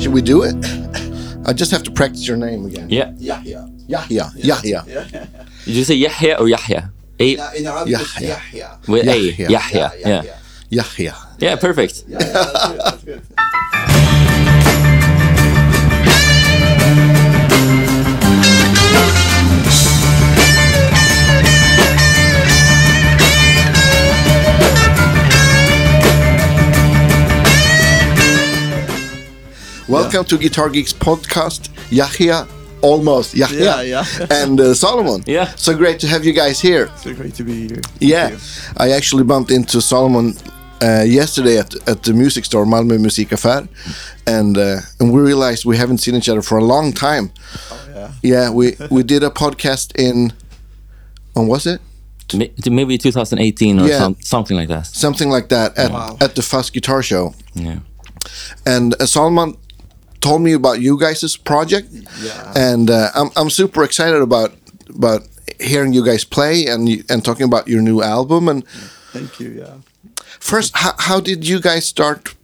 Should we do it? I just have to practice your name again. Yeah. Yahya. Yahya. Yahya. Did you say Yahya or Yahya? A Yeah, in Arabic Yahya. Yahya. with A. Yahya. Yahya. Yeah. Yahya. Yeah, perfect. Yeah, yeah, that's good, that's good. Welcome to Guitar Geeks podcast. Yahya, almost Yahya, Yeah, yeah. and uh, Solomon. Yeah. So great to have you guys here. So great to be here. Yeah, I actually bumped into Solomon uh, yesterday at at the music store Malmö Musikaffär, and uh, and we realized we haven't seen each other for a long time. Oh, yeah. Yeah, we we did a podcast in, when was it? Maybe 2018 or Yeah. some, something like that. Something like that at Wow. at the Fuzz Guitar Show, Yeah. and uh, Solomon told me about you guys' project, Yeah. and uh, I'm I'm super excited about about hearing you guys play and and talking about your new album. And Thank you. Yeah. first, how, how did you guys start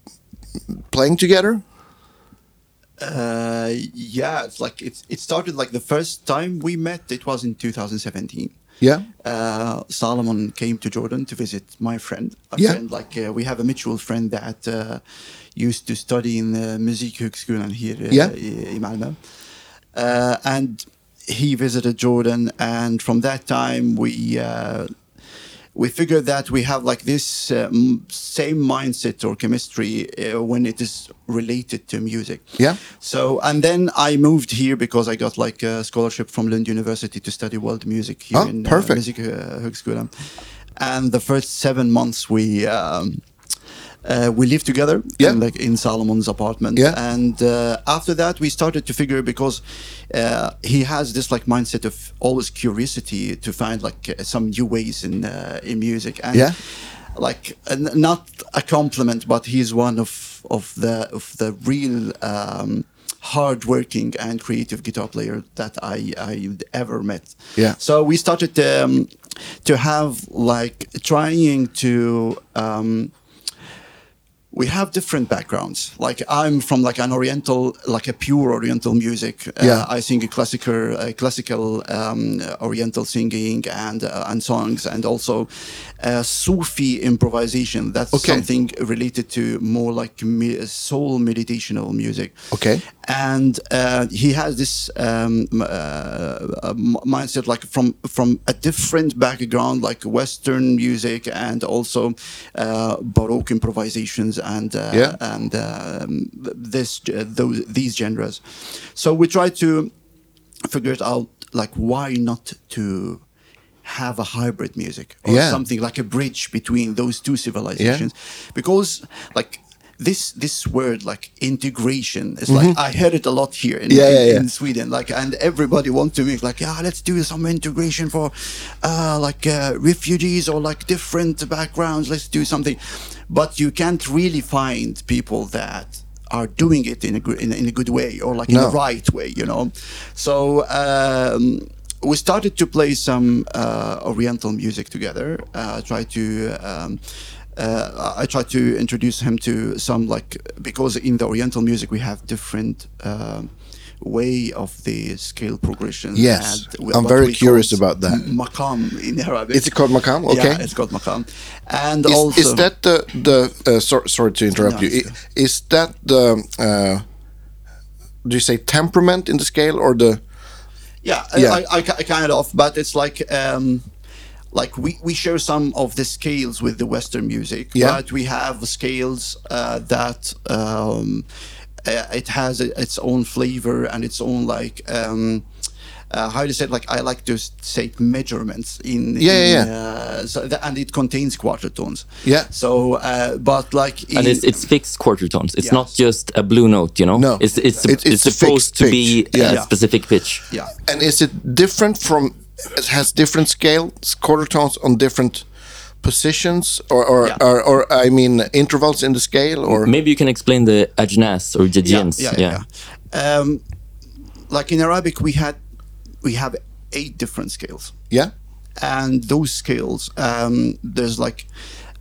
playing together? Uh, yeah, it's like it's it started like the first time we met. It was in 2017. Yeah. Uh, Solomon came to Jordan to visit my friend. A Yeah. friend like uh, we have a mutual friend that uh, used to study in the Musikhögskolan here uh, Yeah. in Malmö. Uh, and he visited Jordan, and from that time we uh, we figured that we have like this uh, same mindset or chemistry uh, when it is related to music. Yeah. So and then I moved here because I got like a scholarship from Lund University to study world music here Oh, in perfect. Uh, Musikhögskolan. And the first seven months we. Um, uh, we lived together Yeah. in, like in Solomon's apartment, Yeah. and uh, after that we started to figure because uh, he has this like mindset of always curiosity to find like uh, some new ways in uh, in music, and Yeah. like uh, not a compliment, but he's one of of the of the real. Um, hardworking and creative guitar player that I I ever met. Yeah. So we started um, to have like trying to um, we have different backgrounds. Like I'm from like an Oriental, like a pure Oriental music. Yeah. Uh, I sing a classical, uh, classical um, Oriental singing and uh, and songs, and also uh, Sufi improvisation. That's Okay. something related to more like me- soul meditational music. Okay. And uh, he has this um, uh, mindset, like from from a different background, like Western music, and also uh, Baroque improvisations, and uh, Yeah. and um, this uh, those these genres. So we try to figure it out, like why not to have a hybrid music or Yeah. something like a bridge between those two civilizations, because like. This this word like integration is like I heard it a lot here in. Yeah, in, yeah, yeah. in Sweden like and everybody wants to make like yeah let's do some integration for uh, like uh, refugees or like different backgrounds let's do something but you can't really find people that are doing it in a in, a- in a good way or like in No. the right way you know so um, we started to play some uh, oriental music together uh, try to um, uh, I tried to introduce him to some like because in the Oriental music we have different um, way of the scale progression. Yes. we- I'm very curious about that. m- Maqam in Arabic. Is it called Makam? Okay. Yeah, it's called Maqam. And Is, also, is that the the uh, so, sorry to interrupt No, you? Is that the uh, do you say temperament in the scale or the Yeah, Yeah. I, I, I kind of, but it's like um, like we, we share some of the scales with the Western music, Yeah. but we have scales uh, that um, uh, it has its own flavor and its own like. Um, uh, how do you say it? Like I like to say measurements in Yeah, yeah, in, Uh, so that, and it contains quadrotones. Yeah. So, uh, but like in, And it's, it's fixed quarter tones. It's Yes. not just a blue note, you know. No. it's it's It- it's it's, supposed fixed to be Yeah. a Yeah. specific pitch. yeah. and is it different from it has different scales quarter tones on different positions or or, Yeah. or, or I mean intervals in the scale or Maybe you can explain the ajnas or jajins. Yeah, yeah, yeah. Um, like in Arabic, we had we have eight different scales, yeah and those scales um, there's like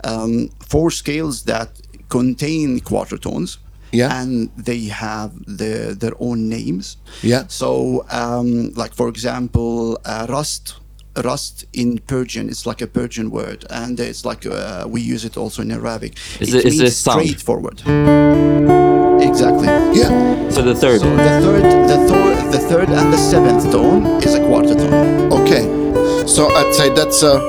um, four scales that contain quadrotones, Yeah. and they have the, their own names. Yeah. So, um, like for example, uh, rast. Rast in Persian, it's like a Persian word, and it's like uh, we use it also in Arabic. Is it it- is means it straightforward. Exactly. Yeah. So the third. So the third, the third, the third, and the seventh tone is a quarter tone. Okay. So I'd say that's a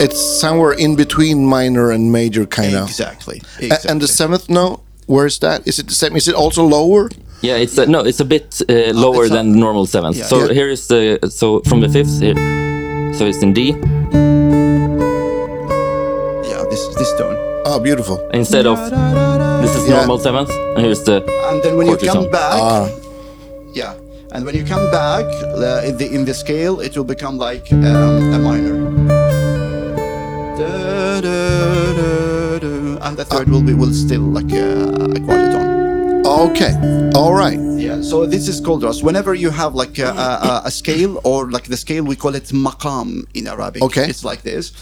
it's somewhere in between minor and major, kind of. Exactly. A- exactly. And the seventh note, where's that? Is it the same? Is it also lower? Yeah, it's a, no, it's a bit uh, lower it's a- than the normal seventh. Yeah. So Yeah. here is the so from the fifth here. So it's in D yeah, this this tone. Oh, beautiful. instead of this is Yeah. normal seventh, and here's the And then when you come tone. back, Ah. yeah, and when you come back uh, in the in the scale, it will become like um, a minor. Da, da, da, da. And the third will be will still like a, a quarter tone. Okay. All right. Yeah, so this is called rast. Whenever you have like a, a, a scale or like the scale, we call it maqam in Arabic. Okay. It's like this.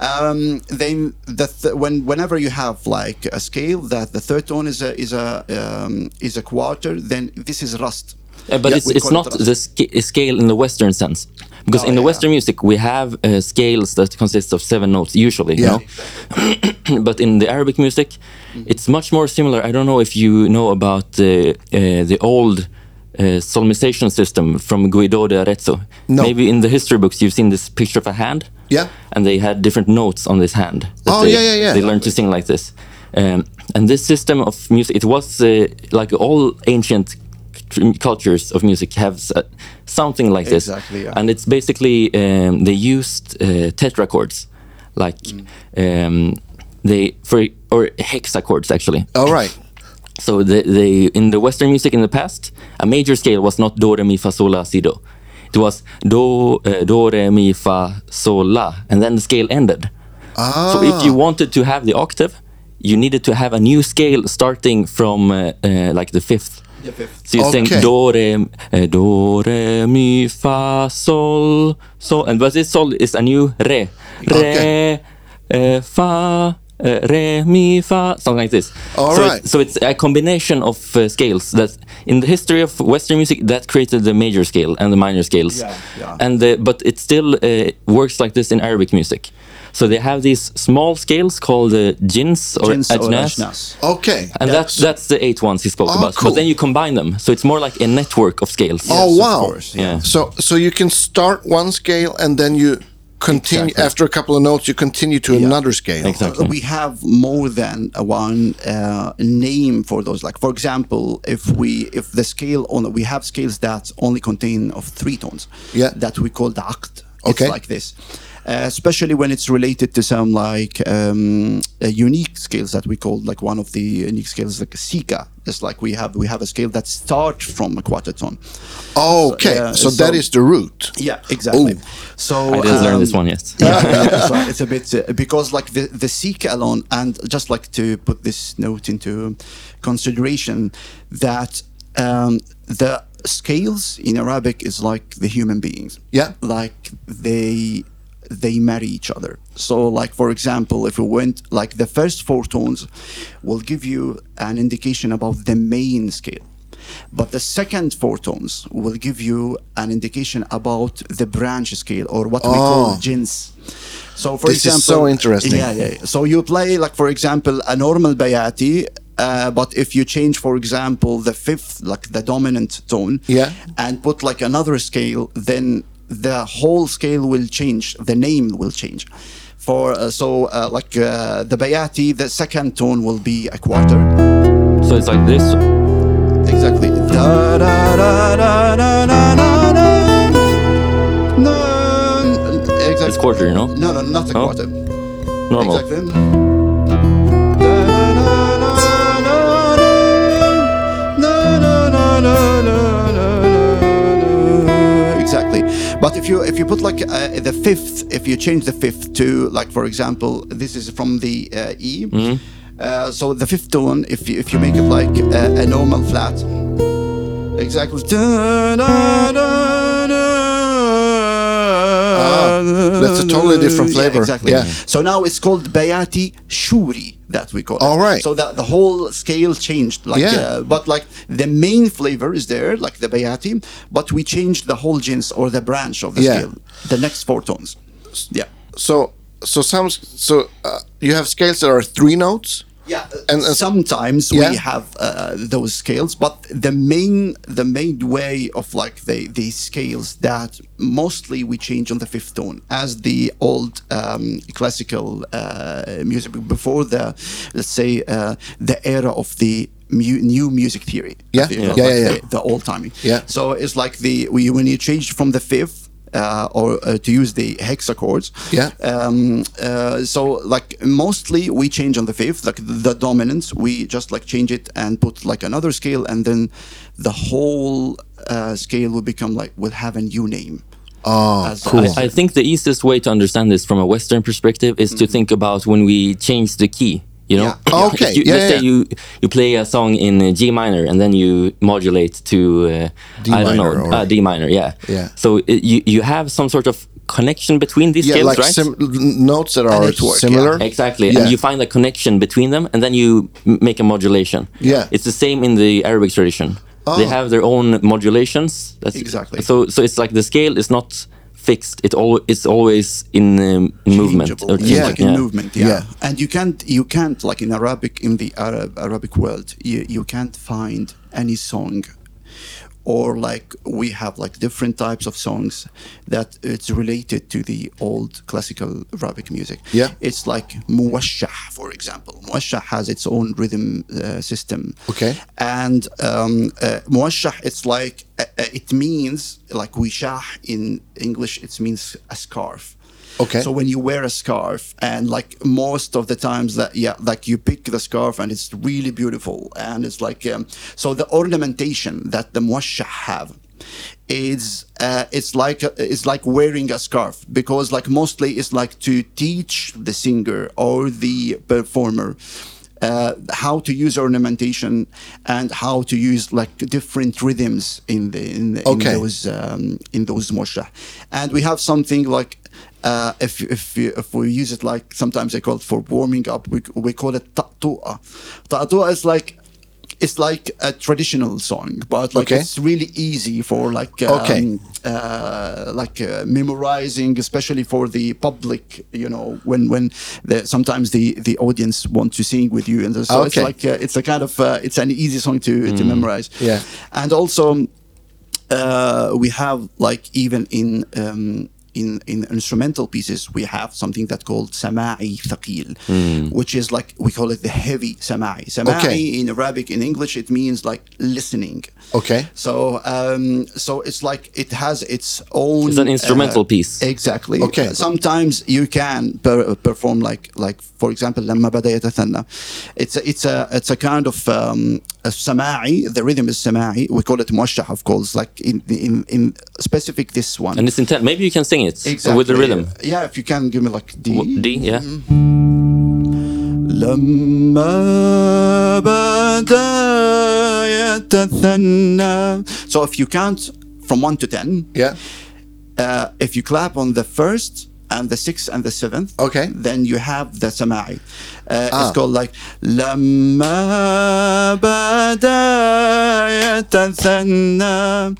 Um, then the th- when whenever you have like a scale that the third tone is a is a um, is a quarter, then this is rast. Yeah, but Yeah, it's it's call it not the sca- scale in the Western sense, because Oh, in the yeah. Western music we have uh, scales that consist of seven notes usually, Yeah. you know. but in the Arabic music, it's much more similar. I don't know if you know about the uh, the old uh, solmization system from Guido de Arezzo. No. Maybe in the history books you've seen this picture of a hand. Yeah. And they had different notes on this hand. Oh, they, yeah, yeah, yeah. They learned to sing like this. Um, and this system of music, it was uh, like all ancient cultures of music have something like this. Exactly, yeah. And it's basically um, they used uh, tetrachords, like Mm. um, they for or hexachords actually. All right. So they, they in the Western music in the past, a major scale was not do re mi fa sol la si do. It was do uh, do re mi fa sol la, and then the scale ended. Ah. So if you wanted to have the octave, you needed to have a new scale starting from uh, uh, like the fifth. The fifth. So you Okay. sing do re do re mi fa sol sol, and but this sol is a new re re uh, fa. Uh, re mi fa something like this. All so, right. it- so it's a combination of uh, scales that in the history of Western music that created the major scale and the minor scales. Yeah, yeah. And the, but it still uh, works like this in Arabic music. So they have these small scales called uh, jins or Jins or ajnas. ajnas. Okay. And that's that's the eight ones he spoke Oh, about. cool. But then you combine them, so it's more like a network of scales. Oh, Yes, of wow. course, yeah. So so you can start one scale and then you continue Exactly. after a couple of notes you continue to another scale. Exactly. We have more than uh, one uh, name for those. Like for example, if we if the scale on we have scales that only contain of three tones. Yeah. That we call the aqd. Okay. It's like this. Uh, especially when it's related to some like um, uh, unique scales that we call like one of the unique scales like a sika. It's like we have we have a scale that starts from a quarter tone. Okay. yeah, so, so- that is the root. Yeah, exactly. Ooh. So I didn't learn um, this one yet. yeah, yeah, so it's a bit uh, because like the the sika alone, and just like to put this note into consideration that um, the scales in Arabic is like the human beings. Yeah. like they they marry each other. So, like for example, if we went like the first four tones, will give you an indication about the main scale. But the second four tones will give you an indication about the branch scale or what we call Oh. So, for This is so interesting. Yeah, yeah. yeah. So you play like, for example, a normal bayati. Uh, but if you change, for example, the fifth, like the dominant tone, Yeah. and put like another scale, then the whole scale will change. The name will change. For uh, so uh, like uh, the bayati, the second tone will be a quarter. So it's like this. Exactly. Da, da, da, da, da, da, da, da. No, exactly. It's quarter, you know? No, no, not a Oh. quarter. Normal. Exactly. Exactly, if you if you put like uh, the fifth, if you change the fifth to like for example, this is from the uh, E. Uh, so the fifth tone, if you, if you make it like a, a normal flat, exactly. Da, da, da. Ah, that's a totally different Yeah, flavor. exactly. Yeah. So now it's called Bayati Shuri that we call it. All right. So that the whole scale changed. Like, Yeah. uh, but like the main flavor is there, like the Bayati, but we changed the whole jins or the branch of the Yeah. scale, the next four tones. Yeah. So so some so uh, you have scales that are three notes. Yeah, And- and- sometimes Yeah. we have uh, those scales, but the main the main way of like the the scales that mostly we change on the fifth tone as the old um, classical uh, music before the let's say uh, the era of the mu- new music theory. Yeah. the, Yeah. like Yeah, yeah, the, yeah. the old timing. Yeah. So it's like the we, when you change from the fifth. Uh, or uh, to use the hexachords. Yeah. Um, uh, so like mostly we change on the fifth, like the dominance, we just like change it and put like another scale, and then the whole uh, scale will become like will have a new name. Oh, As- cool. as- I think the easiest way to understand this from a Western perspective is to think about when we change the key. You know. Yeah. Okay, you, yeah, let's yeah, say you you play a song in uh, G minor and then you modulate to uh, D I don't minor know or- uh, D minor. Yeah. Yeah. So it, you you have some sort of connection between these yeah, scales, like right? sim- notes that are network, similar. Exactly, Yeah. and you find a connection between them, and then you m- make a modulation. Yeah. it's the same in the Arabic tradition. They Oh. have their own modulations. That's, Exactly. So, so it's like the scale is not fixed. It all it's always in, um, movement. changeable. or Yeah. like in movement. Yeah. Yeah. and you can't you can't like in Arabic in the Arab Arabic world you, you can't find any song or like we have like different types of songs that it's related to the old classical Arabic music. Yeah. it's like muwashah, for example. Muwashah has its own rhythm uh, system. Okay. and um, uh, muwashah, it's like uh, uh, it means like wishah in English. It means a scarf. Okay. So when you wear a scarf, and like most of the times that yeah, like you pick the scarf and it's really beautiful, and it's like um, so the ornamentation that the muwashah have is uh, it's like a, it's like wearing a scarf because like mostly it's like to teach the singer or the performer uh, how to use ornamentation and how to use like different rhythms in the in, the, Okay. in those um, in those muwashah. And we have something like uh, if if you- if we use it like sometimes they call it for warming up. We we call it ta'tu'a. Ta'tu'a is like. It's like a traditional song, but like Okay. it's really easy for like um, Okay. uh, like uh, memorizing, especially for the public. You know, when when the, sometimes the the audience want to sing with you, and so it's like uh, it's a kind of uh, it's an easy song to to memorize. Yeah. and also uh, we have like even in um, in, in instrumental pieces, we have something that's called sama'i thaqil, mm. which is like we call it the heavy sama'i. Sama'i okay. in Arabic, in English, it means like listening. Okay. So um, so it's like it has its own. It's an instrumental uh, piece. Exactly. Okay. Uh, sometimes you can per uh, perform like like for example, لما بدا It's a, it's a it's a kind of um, a sama'i. The rhythm is sama'i. We call it muwashah, of course, like in in in specific this one. And it's intent. Maybe you can sing it exactly with the rhythm. yeah if you can give me like D W- D, yeah. لما بدا يتثنى so if you count from 1 to 10 Yeah. uh, if you clap on the first and the sixth and the seventh, Okay. then you have the sama'i. Uh, Ah. It's called like لما بدا يتثنى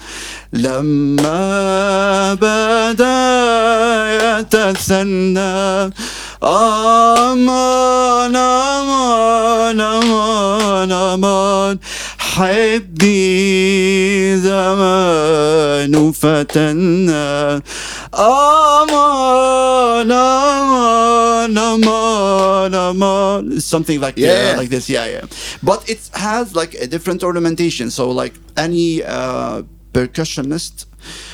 لما بدا يتثنى أمان أمان أمان أمان حبي زمان فتنا أمان أمان أمان أمان something like Yeah. uh, like this yeah yeah but it has like a different ornamentation so like any uh, percussionist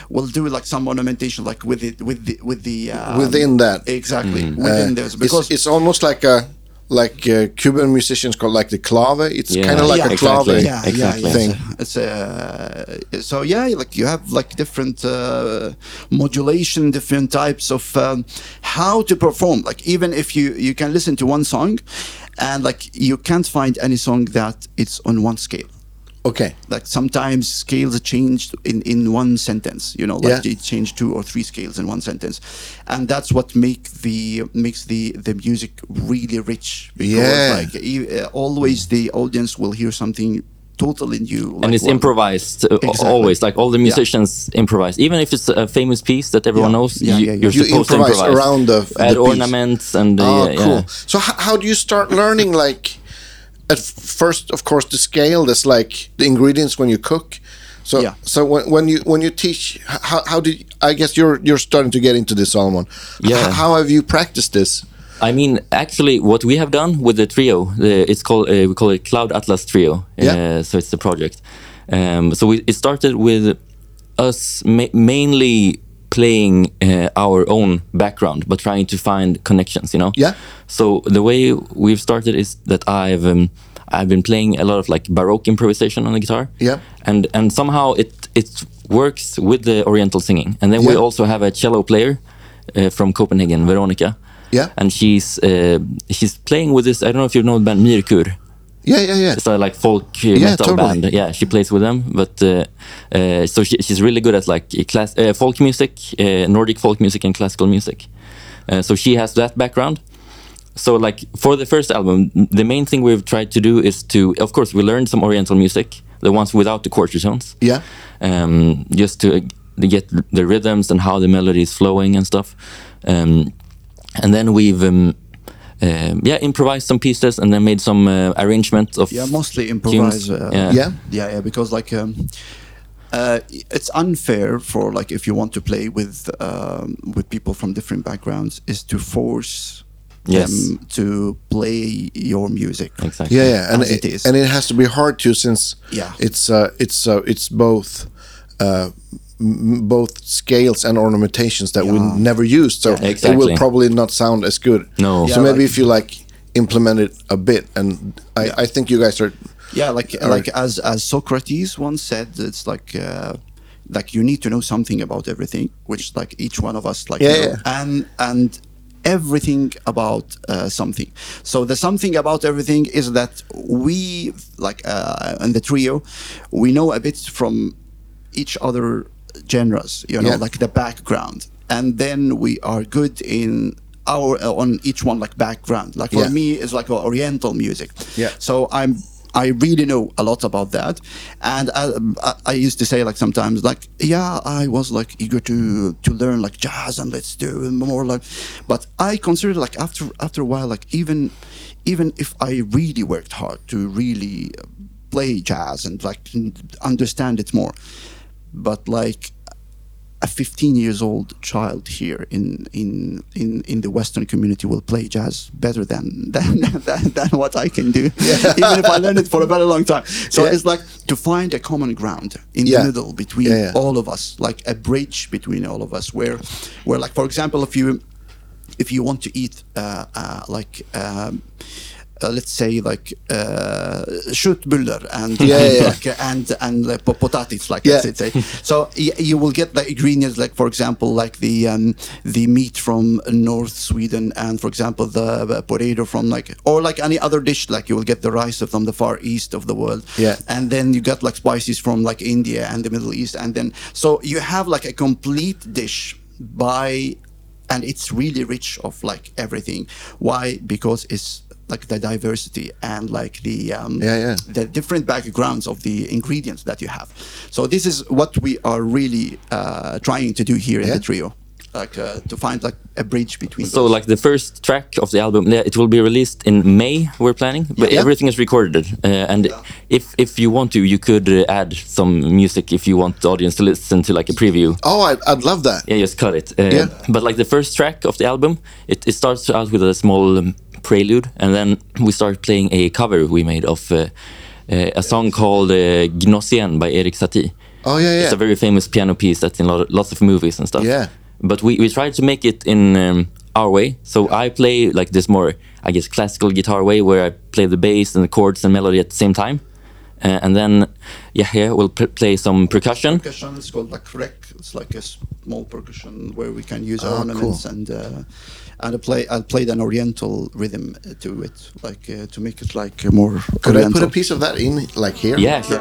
will do like some ornamentation like with it with the with the um, Within that. exactly Uh, within this because it's, it's almost like a like uh, Cuban musicians call like the clave. It's Yeah. kind of like Yeah, a clave yeah, exactly. yeah, thing. yeah. It's, uh, so yeah, like you have like different uh, modulation, different types of um, how to perform. Like even if you you can listen to one song, and like you can't find any song that it's on one scale. Okay. Like sometimes scales are changed in, in one sentence, you know, like Yeah. they change two or three scales in one sentence, and that's what make the makes the the music really rich. Because Yeah. like e- uh, always the audience will hear something totally new, and it's what- improvised uh, Exactly. always. Like all the Yeah. musicians improvise, even if it's a famous piece that everyone Yeah. knows. Yeah, you, yeah, yeah. You're You supposed improvise to improvise around the- add the piece. ornaments and uh, Oh, yeah, cool. yeah. So h- how do you start learning like at first of course the scale that's like the ingredients when you cook. So Yeah. so when, when you when you teach how how did I guess you're you're starting to get into this Solomon. H- Yeah. how have you practiced this? I mean, actually, what we have done with the trio, the, it's called uh, we call it Cloud Atlas Trio. Yeah. Uh, so it's the project. Um, so we, it started with us ma- mainly playing uh, our own background, but trying to find connections. You know. Yeah. So the way we've started is that I've um, I've been playing a lot of like baroque improvisation on the guitar. Yeah. And and somehow it it works with the Oriental singing, and then we also have a cello player uh, from Copenhagen, Veronica. Yeah. And she's uh, she's playing with this. I don't know if you know the band Myrkur. Yeah, yeah, yeah. It's a like folk uh, metal totally. band. Yeah, she plays with them. But uh, uh, so she, she's really good at like class uh, folk music, uh, Nordic folk music, and classical music. Uh, so she has that background. So like for the first album, the main thing we've tried to do is to, of course, we learned some Oriental music, the ones without the quarter tones. Yeah. Um, just to, to get the rhythms and how the melody is flowing and stuff. Um, and then we've um, um, yeah improvised some pieces and then made some uh, arrangement of yeah mostly tunes. improvise uh, yeah. Yeah. yeah yeah because like um uh, it's unfair for like if you want to play with um, with people from different backgrounds is to force Yes. them to play your music exactly Yeah, yeah, and it, it is. and it has to be hard too, since Yeah. it's uh, it's uh, it's both uh, m- both scales and ornamentations that we never used, so it will probably not sound as good. No. so maybe like- if you like implement it a bit, and I, Yeah. I think you guys are. yeah like All like as as socrates once said it's like uh, like you need to know something about everything which like each one of us like Yeah, yeah. and and everything about uh, something so the something about everything is that we like uh, in the trio we know a bit from each other genres you know Yeah. like the background and then we are good in our uh, on each one like background like for Yeah. me it's like oriental music Yeah. so i'm i really know a lot about that and I, I, I used to say like sometimes like yeah i was like eager to to learn like jazz and let's do more like but i considered like after after a while like even even if i really worked hard to really play jazz and like understand it more but like a 15 years old child here in in in in the western community will play jazz better than than than, than what i can do even if i learn it for a very long time so Yeah. it's like to find a common ground in Yeah. the middle between Yeah, yeah. all of us like a bridge between all of us where where like for example if you if you want to eat uh, uh, like um, uh, let's say like uh, köttbullar and Yeah, and, yeah. like, uh, and and uh, po- potatis like Yeah. let's say. so y- you will get the ingredients like for example like the um, the meat from North Sweden and for example the, the potato from like or like any other dish like you will get the rice from the far east of the world Yeah. and then you got like spices from like India and the Middle East and then so you have like a complete dish by and it's really rich of like everything why because it's like the diversity and like the um, Yeah, yeah. the different backgrounds of the ingredients that you have so this is what we are really uh, trying to do here in the trio like uh, to find like a bridge between So those. like the first track of the album, yeah, it will be released in May. We're planning, but Yeah. everything is recorded. Uh, and if if you want to, you could uh, add some music if you want the audience to listen to like a preview. Oh, I, I'd love that. Yeah, just cut it. Uh, Yeah. But like the first track of the album, it, it starts out with a small um, prelude, and then we start playing a cover we made of uh, uh, a song called uh, Gnossienne by Erik Satie. Oh yeah, yeah. It's a very famous piano piece that's in lot, lots of movies and stuff. Yeah. But we, we tried to make it in um, our way. So I play like this more, I guess, classical guitar way where I play the bass and the chords and melody at the same time. Uh, and then Yahya will p- play some percussion. percussion is called like riq it's like a small percussion where we can use Ah, ornaments cool. and uh, and I play I played an oriental rhythm to it like uh, to make it like more Could I put a piece of that in, like here? Yeah, sure.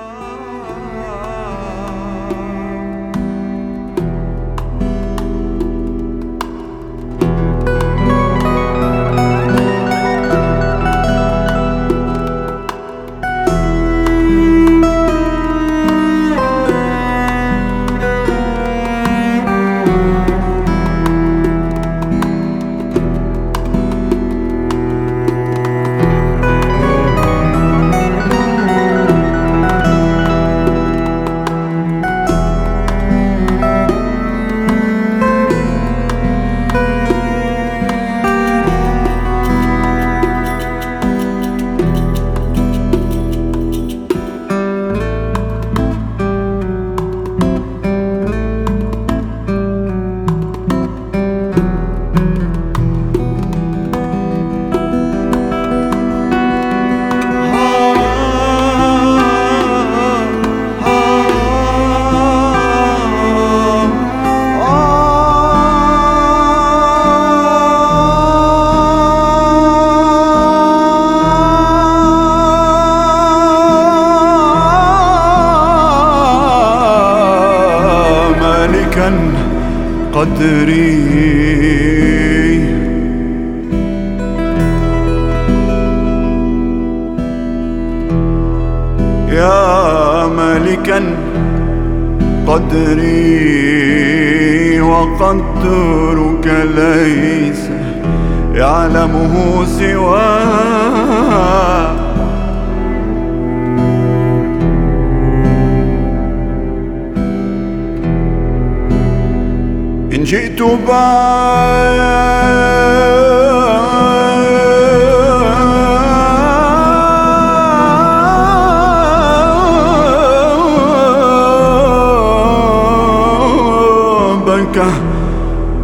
بابك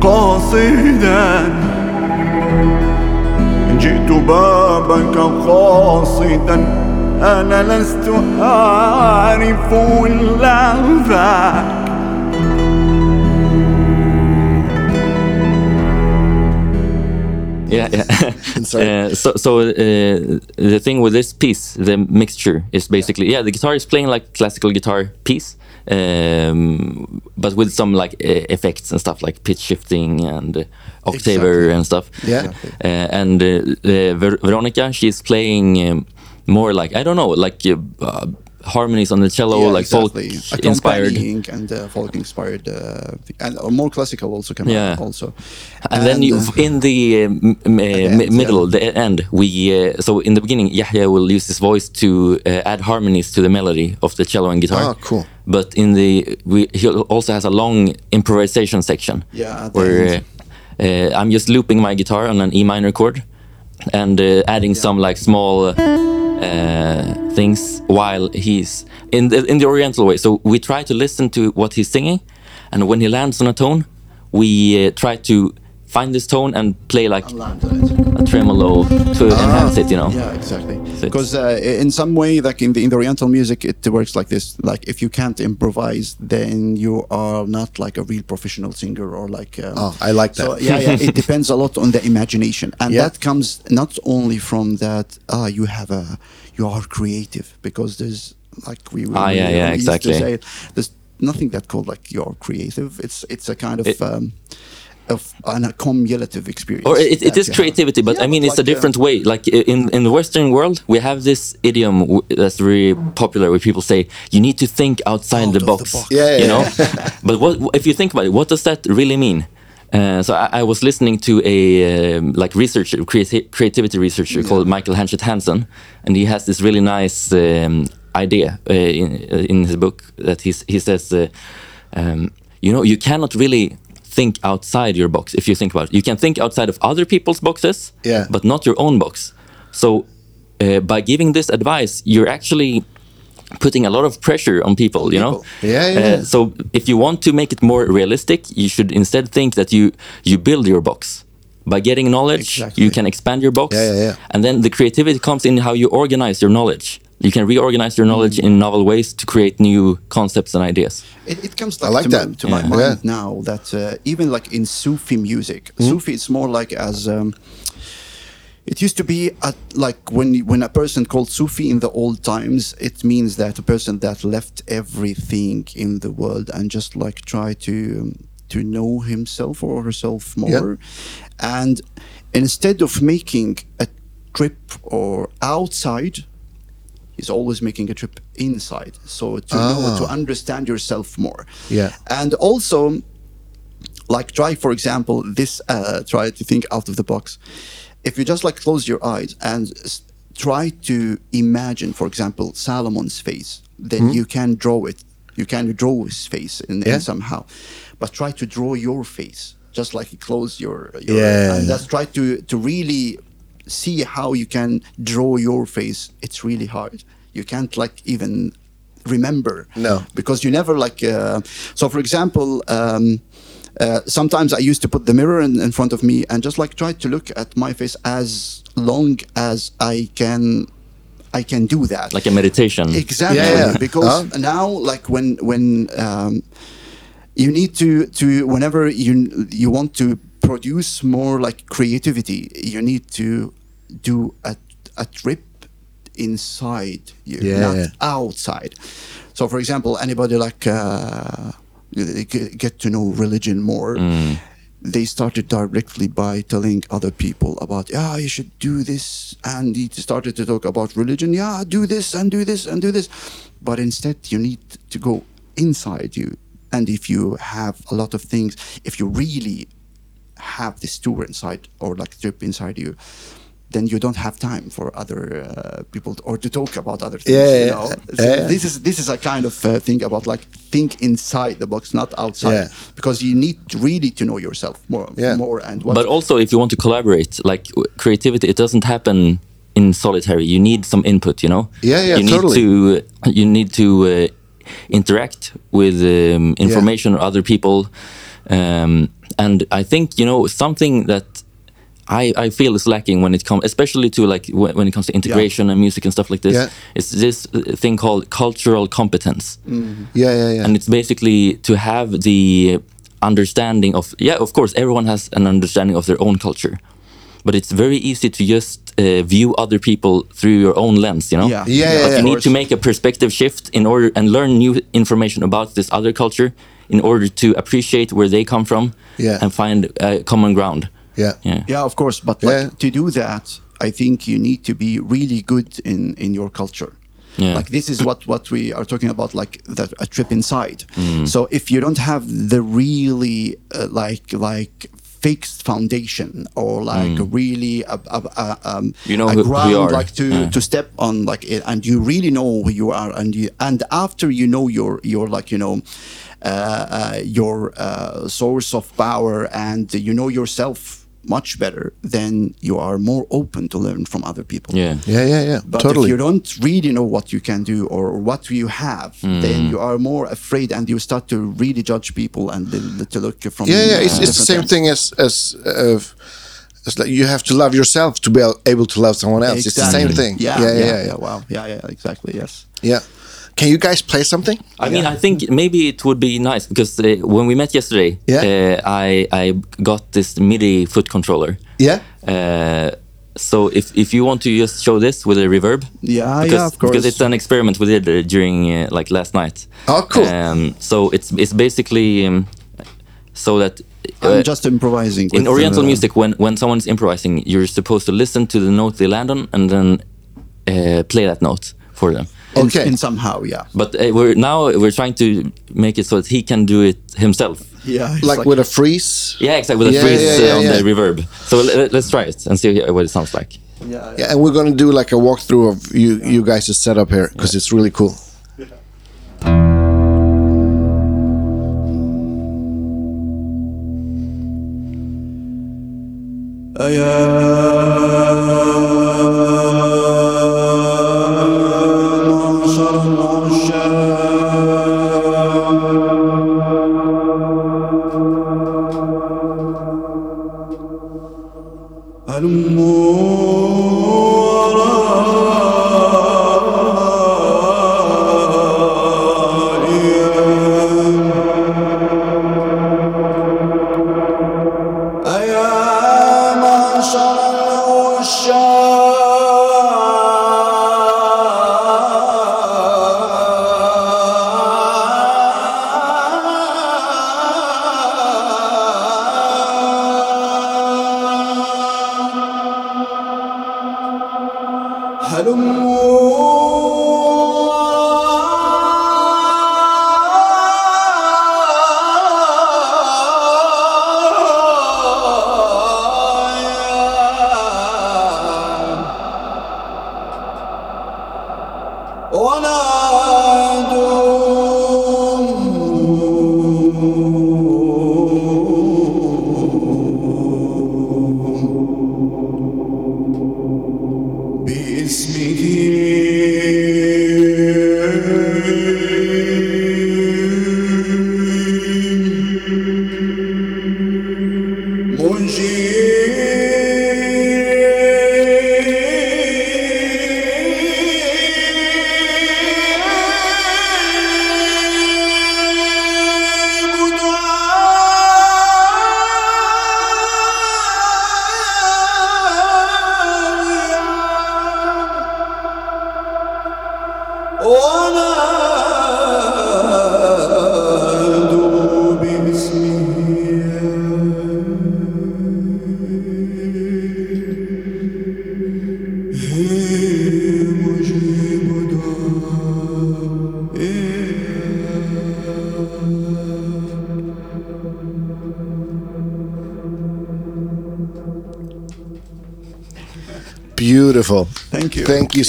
قاصدا. جئت بابك قاصدا أنا لست أعرف اللذة Yeah, yeah. Uh, so, so uh, the thing with this piece, the mixture, is basically yeah, the guitar is playing like classical guitar piece, um, but with some like uh, effects and stuff like pitch shifting and uh, octaver Exactly. and stuff. Yeah. Uh, and uh, Ver- Veronica, she's playing um, more like I don't know, like uh, uh, harmonies on the cello, Yeah, like exactly. folk inspired. And uh, folk inspired, uh, and or more classical also come Yeah. out also. And, then you, uh, in the um, uh, end, middle, yeah. the end, we uh, so in the beginning, Yahya will use his voice to uh, add harmonies to the melody of the cello and guitar. Ah, cool. But in the we, he also has a long improvisation section. Yeah, where uh, uh, I'm just looping my guitar on an E minor chord and uh, adding some like small uh, things while he's in the in the Oriental way. So we try to listen to what he's singing, and when he lands on a tone, we uh, try to find this tone and play like land on it. a tremolo to enhance it. You know. Yeah, exactly. it's- Because uh, in some way, like in the in the Oriental music, it works like this. Like if you can't improvise, then you are not like a real professional singer or like. Um, Oh, I like that. So yeah, yeah, it depends a lot on the imagination, and Yeah. that comes not only from that. Ah, you have a, you are creative because there's like we. we Ah, yeah, yeah, used to exactly. say it, there's nothing that called like you're creative. It's it's a kind of. It- um, of an accumulative experience. Or it, it is you have. creativity, but Yeah, I mean it's like, a different way. Like in in the Western world, we have this idiom w- that's very popular, where people say you need to think outside Out the of the box. box. Yeah, yeah, you know. but what if you think about it? What does that really mean? Uh, so I, I was listening to a um, like researcher, creati- creativity researcher called Michael Hanchett Hanson, and he has this really nice um, idea uh, in, uh, in his book that he's, he says, uh, um, you know, you cannot really think outside your box if you think about it. You can think outside of other people's boxes, Yeah. but not your own box. So uh, by giving this advice, you're actually putting a lot of pressure on people, you know. people. Yeah, yeah, yeah. Uh, so if you want to make it more realistic, you should instead think that you you build your box. By getting knowledge, Exactly. you can expand your box, Yeah, yeah, yeah. and then the creativity comes in how you organize your knowledge. You can reorganize your knowledge Mm. in novel ways to create new concepts and ideas. It, it comes I like, like to, that. My, to my mind Yeah. now that uh, even like in Sufi music, Hmm? Sufi is more like as um, it used to be at, like when when a person called Sufi in the old times, it means that a person that left everything in the world and just like try to um, to know himself or herself more, and instead of making a trip or outside he's always making a trip inside. So to know Ah. to understand yourself more. Yeah. and also like try for example this uh, try to think out of the box. If you just like close your eyes and s- try to imagine for example Solomon's face then you can draw it. You can draw his face in, in somehow. But try to draw your face. Just like you close your, your Yeah. and just try to to really see how you can draw your face it's really hard you can't like even remember No. because you never like uh, so for example um, uh, sometimes i used to put the mirror in, in front of me and just like try to look at my face as long as i can i can do that Like a meditation. exactly Yeah, yeah. because Huh? now like when when um, you need to to whenever you you want to produce more like creativity you need to do a, a trip inside you Yeah. not outside so for example anybody like uh, get to know religion more. They started directly by telling other people about, yeah, you should do this, and he started to talk about religion. Yeah, do this and do this and do this, but instead you need to go inside you, and if you have a lot of things, if you really have this tour inside or like trip inside you, then you don't have time for other uh, people to, or to talk about other things. Yeah, you yeah, know? So Yeah. This is this is a kind of uh, thing about like think inside the box, not outside, Yeah. because you need really to know yourself more, Yeah. more and what. But also, if you want to collaborate, like creativity, it doesn't happen in solitary. You need some input, you know. Yeah, yeah, you totally. Need to, you need to uh, interact with um, information or other people, um, and I think you know something that. I, I feel is lacking when it comes, especially to like wh- when it comes to integration and music and stuff like this. Yeah. It's this thing called cultural competence Yeah, yeah, yeah. and it's basically to have the understanding of yeah of course everyone has an understanding of their own culture but it's very easy to just uh, view other people through your own lens you know Yeah. Yeah, Yeah, yeah, But yeah. you need to make a perspective shift in order and learn new information about this other culture in order to appreciate where they come from Yeah. and find uh, common ground yeah. yeah yeah, of course. But Yeah. to do that, I think you need to be really good in in your culture. Yeah. Like this is what what we are talking about, like the, a trip inside. Mm. So if you don't have the really uh, like like fixed foundation or like really a, a, a, um, Mm. You know a who- who ground like to Yeah. to step on like it, and you really know who you are and you and after you know your your like you know your uh, source of power and you know yourself much better then you are more open to learn from other people yeah Yeah, yeah, yeah. but totally. if you don't really know what you can do or what you have, Hmm. then you are more afraid and you start to really judge people and to- to look from. yeah, yeah. It's, uh, it's the same different thing as as uh, as like you have to love yourself to be able to love someone else. It's the same Exactly. thing. Yeah, yeah, yeah, yeah, yeah, Wow. Yeah, yeah. Exactly. Yes. yeah. Can you guys play something? I mean, I think maybe it would be nice because uh, when we met yesterday, Yeah. uh, I I got this MIDI foot controller. Yeah. Uh, so if if you want to just show this with a reverb, Yeah, because, yeah, of course. because it's an experiment we did uh, during uh, like last night. Oh, cool. Um, so it's it's basically um, so that. uh, I'm just improvising. in with, Oriental uh, music, when when someone's improvising, you're supposed to listen to the note they land on and then uh, play that note for them in, okay. in somehow yeah. But uh, we're now we're trying to make it so that he can do it himself. Yeah like, like, with a freeze? Yeah exactly with a yeah, freeze yeah, uh, yeah, uh, on the reverb. So let, us try it and see what it sounds like. Yeah, yeah. and we're gonna do like a walkthrough of you you guys' setup here because it's really cool. Yeah. Uh,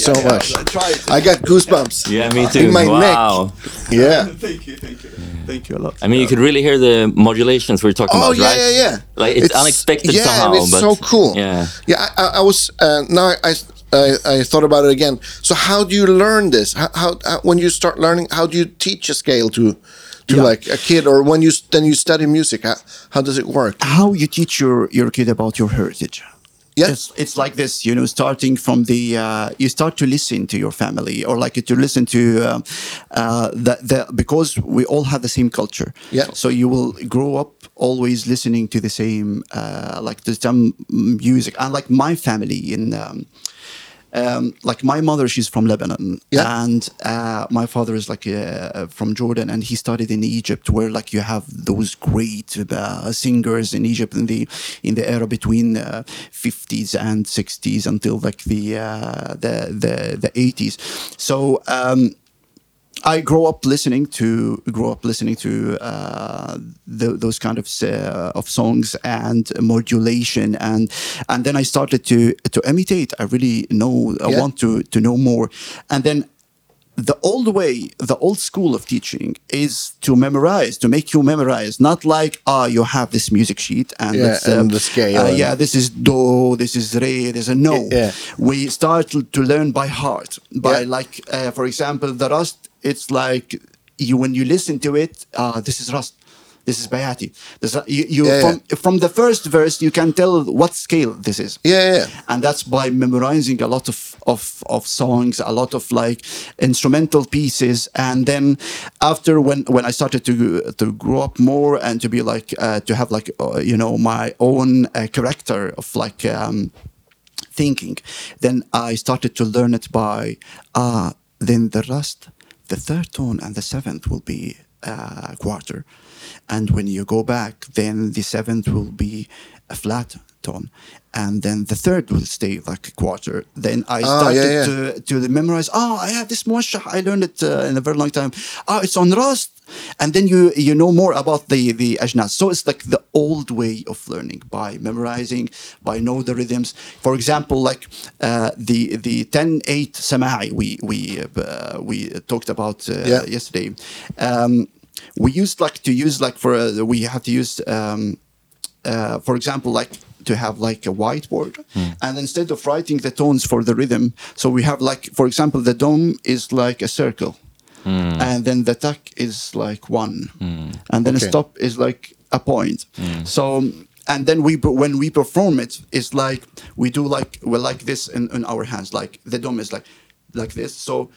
so Yeah, yeah, much. I tried. I got goosebumps. Yeah, me too. In my wow. neck. Yeah. Thank you, thank you, thank you a lot. I mean, you could really hear the modulations we're talking about. Oh about, yeah, right? yeah, yeah. Like it's, unexpected yeah, somehow, it's but so cool. Yeah. yeah. I, I, I was uh, now I, I I thought about it again. So how do you learn this? How, how, how when you start learning, how do you teach a scale to to Yeah. like a kid, or when you then you study music? How, how does it work? How you teach your your kid about your heritage? Yeah. It's, it's like this, you know, starting from the, uh, you start to listen to your family or like to listen to, um, uh, the, the, because we all have the same culture. Yeah. So you will grow up always listening to the same, uh, like the same music. And like my family in, um, um, like my mother, she's from Lebanon, Yeah. and uh, my father is like uh, from Jordan, and he studied in Egypt, where like you have those great uh, singers in Egypt in the in the era between uh, 50s and 60s until like the uh, the the the 80s. So. Um, I grow up listening to grow up listening to uh, the, those kind of uh, of songs and modulation and and then I started to to imitate. I really know I Yeah. want to to know more, and then the old way, the old school of teaching is to memorize, to make you memorize, not like ah you have this music sheet and Yeah, let's, and the scale uh, and- yeah, this is do, this is re, this is no. Yeah. We start to to learn by heart, by Yeah. like uh, for example the rast. It's like you when you listen to it, uh, this is rast. This is Bayati. This, you, you Yeah, from from the first verse you can tell what scale this is Yeah, yeah, yeah. and that's by memorizing a lot of, of, of songs a lot of like instrumental pieces and then after when, when i started to to grow up more and to be like uh, to have like uh, you know my own uh, character of like um, thinking then i started to learn it by uh, then the rast the third tone and the seventh will be uh, quarter. And when you go back then the seventh will be a flat tone. And then the third will stay like a quarter. Then i Ah, started yeah, yeah. to to memorize oh i have this muwashah i learned it uh, in a very long time. Oh it's on rast and then you you know more about the the ajnas. So it's like the old way of learning by memorizing by know the rhythms. For example like uh, the the 10 8 sama'i we we uh, we talked about uh, Yeah. yesterday. Um, we used like to use like for uh, we have to use um, uh, for example, like to have like a whiteboard, and instead of writing the tones for the rhythm, so we have like, for example, the dom is like a circle, mm. and then the attack is like one, mm. and then okay. a stop is like a point. Mm. So and then we when we perform it, it's like we do like we like this in, in our hands, like the dom is like like this. So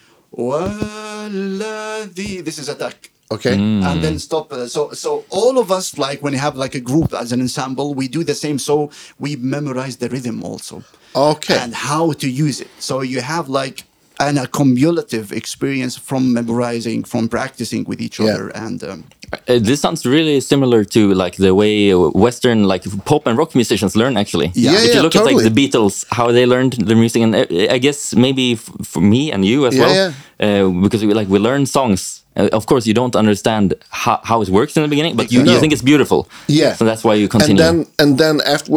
this is attack okay mm. and then mm. stop uh, so so all of us like when you have like a group as an ensemble we do the same so we memorize the rhythm also okay and how to use it so you have like an, a cumulative experience from memorizing, from practicing with each Yeah. other, and um, Uh, this sounds really similar to like the way uh, Western like pop and rock musicians learn. Actually, Yeah, if you yeah, look at like the Beatles, how they learned the music, and uh, I guess maybe f- for me and you as Yeah, well, Uh, because we like we learn songs. Uh, of course, you don't understand how, how it works in the beginning, but you, you think it's beautiful. Yeah. so that's why you continue. and continue. then and then after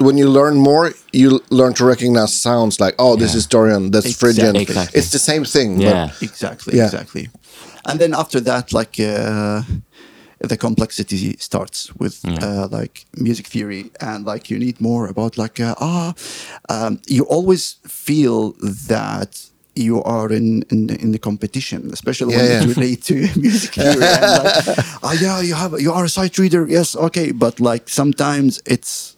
when you learn more you learn to recognize sounds like oh this Yeah. is dorian that's Exactly. phrygian Exactly. it's the same thing Yeah. exactly, Yeah. exactly. And then after that, like. Uh, the complexity starts with uh, like music theory and like you need more about like uh, ah um, you always feel that you are in in, in the competition especially when Yeah, it yeah. relate to music theory and like, ah yeah you have you are a sight reader yes okay but like sometimes it's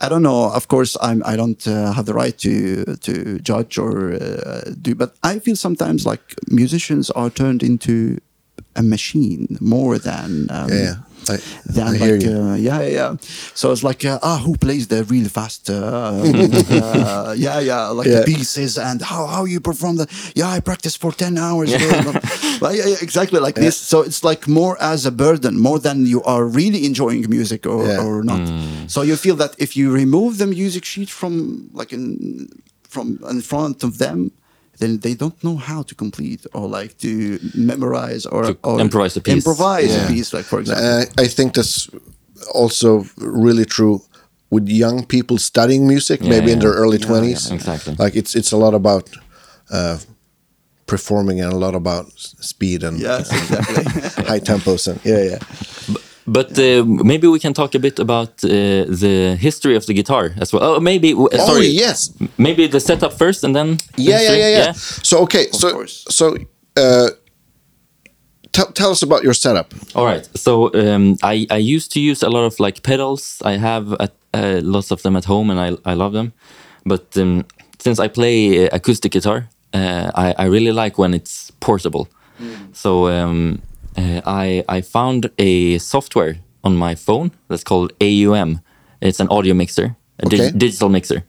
I don't know. Of course, I'm. I don't uh, have the right to to judge or uh, do. But I feel sometimes like musicians are turned into a machine more than um, Yeah. I- than I hear like you. uh, yeah yeah yeah. So it's like uh, ah who plays the real fast uh, uh, yeah yeah like Yeah. the pieces and how how you perform that yeah I practice for ten hours yeah, Well, yeah, yeah, exactly like this. So it's like more as a burden more than you are really enjoying music or, Yeah. or not. So you feel that if you remove the music sheet from like in from in front of them, then they don't know how to complete or like to memorize or, To or improvise a piece. Improvise Yeah. a piece, like for example. Uh, I think that's also really true with young people studying music, Yeah, maybe in their early twenties. yeah, exactly. Like it's it's a lot about uh, performing and a lot about speed and Yes, exactly. high tempos and yeah, yeah. But uh, maybe we can talk a bit about uh, the history of the guitar as well. Oh, maybe. Uh, Oh sorry. yes, Maybe the setup first, and then. yeah, yeah, history? yeah, yeah. So okay, so course. so uh, tell tell us about your setup. All right. So um, I I used to use a lot of like pedals. I have at, uh, lots of them at home, and I I love them. But um, since I play uh, acoustic guitar, uh, I I really like when it's portable. So um, uh, I I found a software on my phone that's called AUM. It's an audio mixer, a dig- Okay. digital mixer.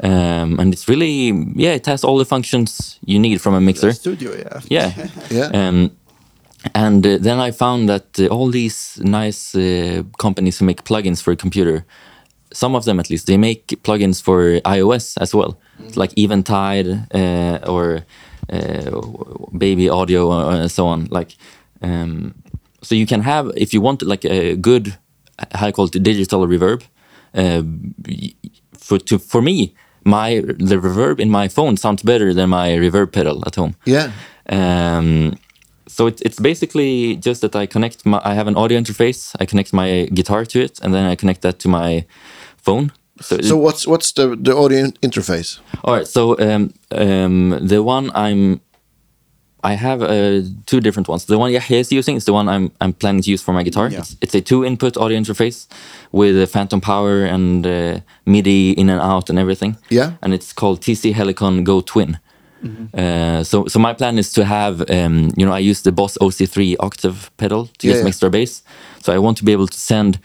Um, and it's really yeah, it has all the functions you need from a mixer. Studio, yeah. Yeah. Yeah. Um, and uh, then I found that uh, all these nice uh, companies who make plugins for a computer, some of them at least, they make plugins for iOS as well, like Eventide uh, or uh, Baby Audio uh, and so on. Like, um, so you can have if you want like a good high quality digital reverb. Uh, for to for me, my the reverb in my phone sounds better than my reverb pedal at home. Yeah. Um, so it, it's basically just that I connect my, I have an audio interface, I connect my guitar to it, and then I connect that to my phone. So, it- So what's what's the the audio interface? all right, so um, um, the one I'm, I have uh, two different ones. The one Yahya is using is the one I'm I'm planning to use for my guitar. Yeah. It's, it's a two-input audio interface with a phantom power and uh, MIDI in and out and everything. Yeah. and it's called TC Helicon Go Twin. Uh, so, so my plan is to have, um, you know, I use the Boss OC3 octave pedal to Yeah, some yeah. extra bass. So I want to be able to send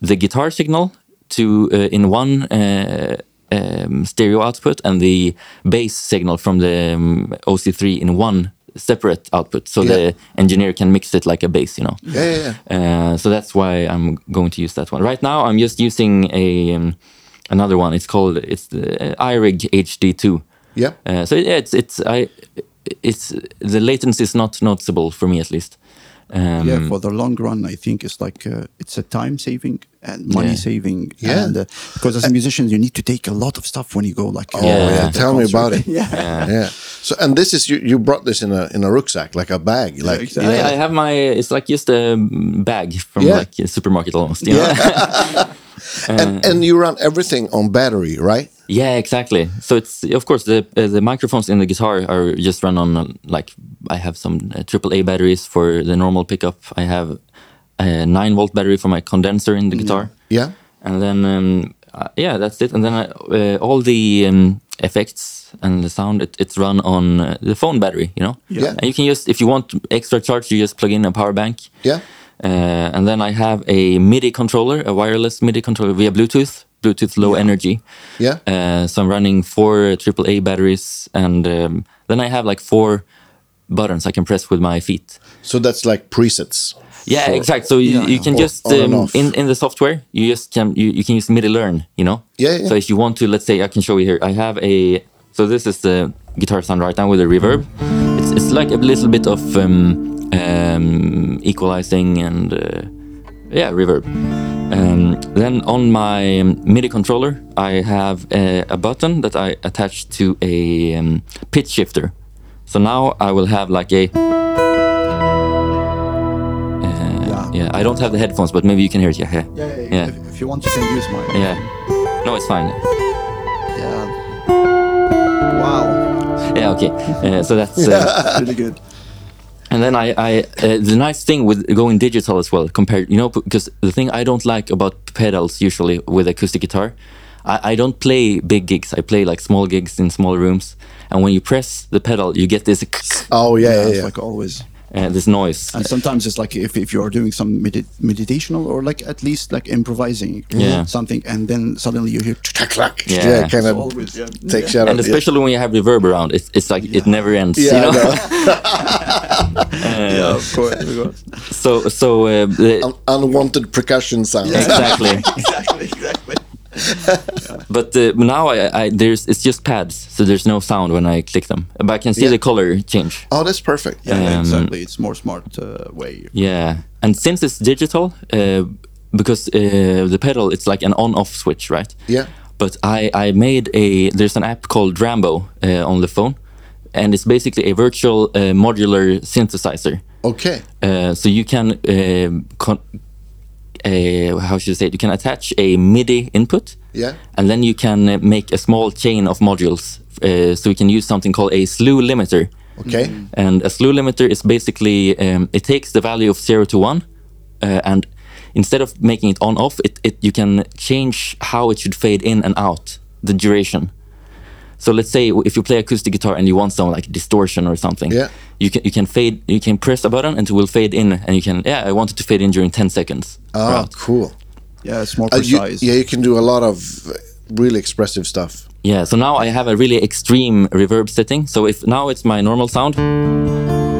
the guitar signal to uh, in one uh, um, stereo output and the bass signal from the um, OC3 in one separate output, so Yeah. the engineer can mix it like a bass, you know. Yeah, yeah, yeah. Uh, so that's why I'm going to use that one. Right now, I'm just using a um, another one. It's called it's the uh, iRig HD2. Yeah. Uh, so yeah, it's it's I it's the latency is not noticeable for me at least. Um, yeah, for the long run, I think it's like uh, it's a time saving and money Yeah. saving. Yeah. and, uh, because as a musician, you need to take a lot of stuff when you go like. Oh, uh, Yeah. yeah. the Tell me about it. yeah. Yeah. So and this is you you brought this in a in a rucksack like a bag like exactly. I, I have my it's like just a bag from Yeah. like a supermarket almost. You know? and and you run everything on battery, right? Yeah, exactly. So it's of course the uh, the microphones in the guitar are just run on uh, like I have some uh, AAA batteries for the normal pickup. I have a nine volt battery for my condenser in the guitar, Yeah. and then um, uh, yeah, that's it. And then I, uh, all the um, effects and the sound it, it's run on uh, the phone battery. You know. Yeah. And you can just if you want extra charge, you just plug in a power bank. Yeah. Uh, and then I have a MIDI controller, a wireless MIDI controller via Bluetooth, Bluetooth low energy. Yeah. Uh, so I'm running four AAA batteries, and um, then I have like four buttons I can press with my feet. So that's like presets. Yeah, for- exact. So you, yeah, you can on- just um, in in the software you just can you, you can use MIDI learn. You know. Yeah, yeah. So if you want to, let's say I can show you here. I have a so this is the guitar sound right now with a reverb. It's it's like a little bit of um, um, equalizing and uh, yeah reverb. Um, then on my MIDI controller, I have a, a button that I attach to a um, pitch shifter. So now I will have like a Yeah. yeah. I don't have the headphones, but maybe you can hear it. Yeah, yeah, Yeah, yeah, Yeah. If, if you want, you can use mine. yeah. No, it's fine. Yeah. Wow. Yeah, okay. Uh, so that's uh, really good. And then I, I uh, the nice thing with going digital as well compared, you know, because the thing I don't like about pedals usually with acoustic guitar, I, I don't play big gigs. I play like small gigs in small rooms, and when you press the pedal, you get this Oh yeah, yeah, it's yeah. like always. Uh, this noise. And sometimes it's like if, if you are doing some medi- meditational or like at least like improvising Yeah. something, and then suddenly you hear. Clack, clack. Yeah. Yeah, kind of always, yeah. takes you out and of especially when you have reverb around, it's, it's like it never ends. Yeah, you know? I know. Yeah, of course. So so uh, the, Un- unwanted percussion sounds. exactly. exactly. Exactly. But uh, now I, I there's it's just pads, so there's no sound when I click them. But I can see Yeah. the color change. Oh, that's perfect. Yeah, Um, exactly. It's more smart uh, way. Yeah, and since it's digital, uh, because uh, the pedal it's like an on-off switch, right? Yeah. But I I made a there's an app called Drambo uh, on the phone, and it's basically a virtual uh, modular synthesizer. Okay. Uh, so you can uh, how should I say it? You can attach a MIDI input, Yeah. and then you can uh, make a small chain of modules. Uh, so we can use something called a slew limiter. Okay. And a slew limiter is basically um, it takes the value of zero to one, uh, and instead of making it on off, it, it you can change how it should fade in and out the duration. So let's say if you play acoustic guitar and you want some like distortion or something, Yeah. you can you can fade you can press a button and it will fade in, and you can yeah I want it to fade in during ten seconds. Oh, Right. cool. Yeah, it's more Uh, you- precise. yeah, you can do a lot of uh, really expressive stuff. Yeah, so now I have a really extreme reverb setting. So if now it's my normal sound,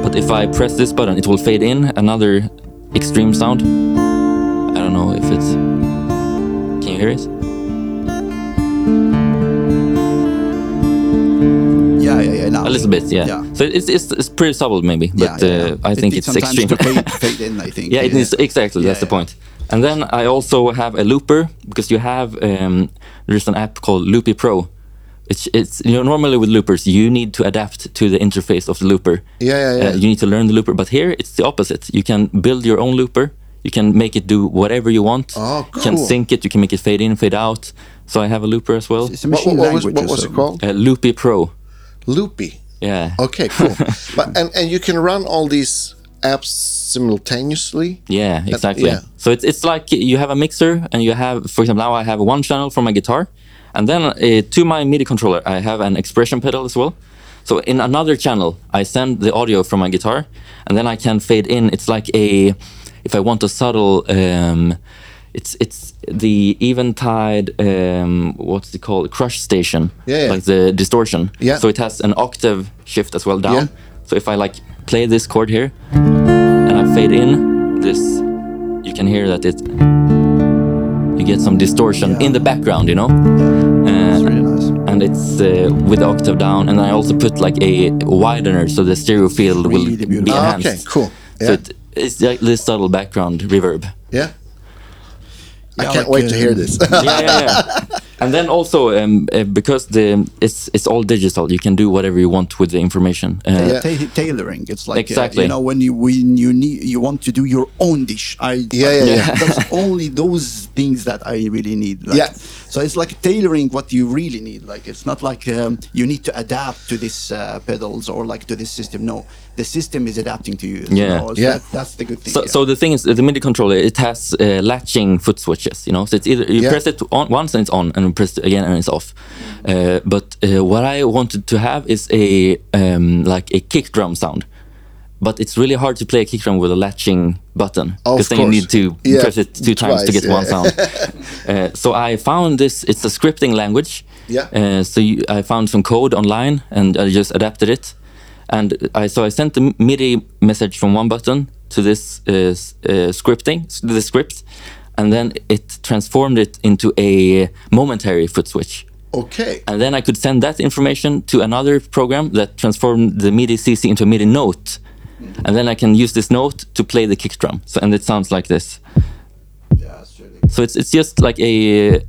but if I press this button, it will fade in another extreme sound. I don't know if it's. Can you hear it? Yeah, yeah, yeah. Now. A little bit, yeah. Yeah. So it's, it's it's pretty subtle maybe, but yeah, yeah. Uh, I It think needs it's sometimes extreme. to fade, fade in. I think. yeah, it needs exactly. Yeah, that's the point. And then I also have a looper because you have um, there's an app called Loopy Pro. It's it's you know normally with loopers you need to adapt to the interface of the looper. Yeah, yeah, yeah. Uh, you need to learn the looper, but here it's the opposite. You can build your own looper. You can make it do whatever you want. Oh, cool. You can sync it. You can make it fade in, fade out. So I have a looper as well. It's a What, machine what was, language. what was also. it called? Uh, Loopy Pro. Loopy. Yeah. Okay, cool. but and and you can run all these apps simultaneously. Yeah, exactly. yeah. So it's it's like you have a mixer, and you have, for example, now I have one channel for my guitar, and then uh, to my MIDI controller I have an expression pedal as well. So in another channel I send the audio from my guitar, and then I can fade in. It's like a, if I want a subtle, um, it's it's the eventide, um, what's it called, CrushStation, Yeah, yeah. like the distortion. Yeah. So it has an octave shift as well down. Yeah. So if I like play this chord here, and I fade in this, you can hear that it, you get some distortion in the background, you know, It's really nice. and it's uh, with the octave down, and I also put like a widener so the stereo field will Really be beautiful. Ah, enhanced. okay, cool. So Yeah. it, it's like this subtle background reverb. Yeah. I Yeah, can't like, wait to uh, hear this. yeah, yeah, yeah. And then also um, uh, because the it's it's all digital, you can do whatever you want with the information. Uh, Yeah. Ta- tailoring. It's like uh, Exactly. you know when you when you need you want to do your own dish. I Yeah, yeah, yeah. That's only those things that I really need. Like, Yeah. So it's like tailoring what you really need. Like it's not like um, you need to adapt to these uh, pedals or like to this system. No, the system is adapting to you. Yeah. know, so Yeah. That, that's the good thing. So, yeah. so the thing is, the MIDI controller it has uh, latching foot switches. You know, so it's either you Yeah. press it on once and it's on, and you press it again and it's off. Uh, but uh, what I wanted to have is a um, like a kick drum sound. But it's really hard to play a kick drum with a latching button because then you need to Yeah, press it two times to twice, get one sound. uh, so I found this. It's a scripting language. Yeah. Uh, so you, I found some code online and I just adapted it. And I so I sent the MIDI message from one button to this uh, uh, scripting, the script, and then it transformed it into a momentary foot switch. okay. And then I could send that information to another program that transformed the MIDI CC into a MIDI note. And then I can use this note to play the kick drum. So and it sounds like this. yeah, really So it's it's just like a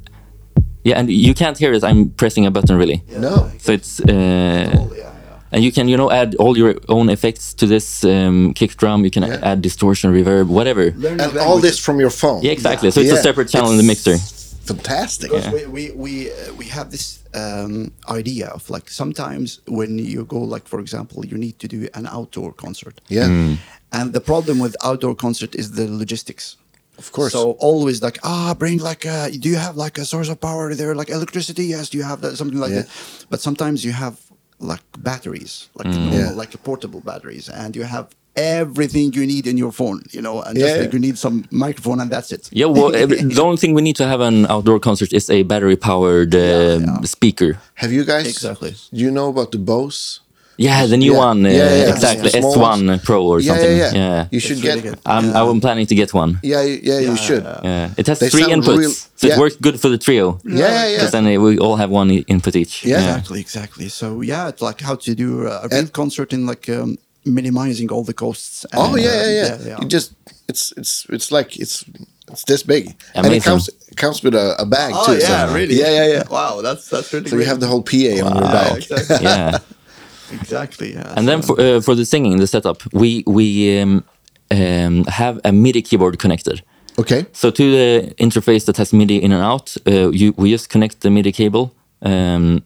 yeah, and you can't hear it. I'm pressing a button really. No. So it's uh, cool. Yeah, yeah. And you can you know add all your own effects to this um, kick drum. You can Yeah. add distortion, reverb, whatever. Learning And all this from your phone. Yeah, exactly. So it's a separate channel in the mixer. Fantastic. Because we we we, uh, we have this um, idea of like sometimes when you go like for example you need to do an outdoor concert. Yeah. Mm. And the problem with outdoor concert is the logistics. Of course. So always like ah bring like uh do you have like a source of power there like electricity yes do you have that something like Yeah. that but sometimes you have like batteries like normal, Yeah. like portable batteries and you have everything you need in your phone you know and Yeah, just like you need some microphone and that's it Yeah, well, every, the only thing we need to have an outdoor concert is a battery-powered uh, yeah. speaker. Have you guys? Exactly. Do you know about the Bose? Yeah, the new Yeah. one, uh, Yeah, yeah, exactly, small S1 Pro or Yeah, something. yeah, yeah. You should It's really get. good. I'm, I'm planning to get one. Yeah, you- yeah, you should. Yeah, it has They three inputs, real- so yeah. it works good for the trio. Yeah, yeah, yeah. Because then we all have one input each. Yeah. Exactly, exactly. So yeah, it's like how to do uh, a real concert in like um, minimizing all the costs. Oh and, yeah, uh, yeah, yeah. You just it's it's it's like it's It's this big, and it comes comes with a, a bag Oh too. yeah, so- really? Yeah, yeah, yeah. Wow, that's that's really. So you great. have the whole PA on your Yeah, back. exactly. yeah. exactly. Yeah. And then for, uh, for the singing, the setup, we we um, um, have a MIDI keyboard connected. Okay. So to the interface that has MIDI in and out, uh, you, we just connect the MIDI cable, um,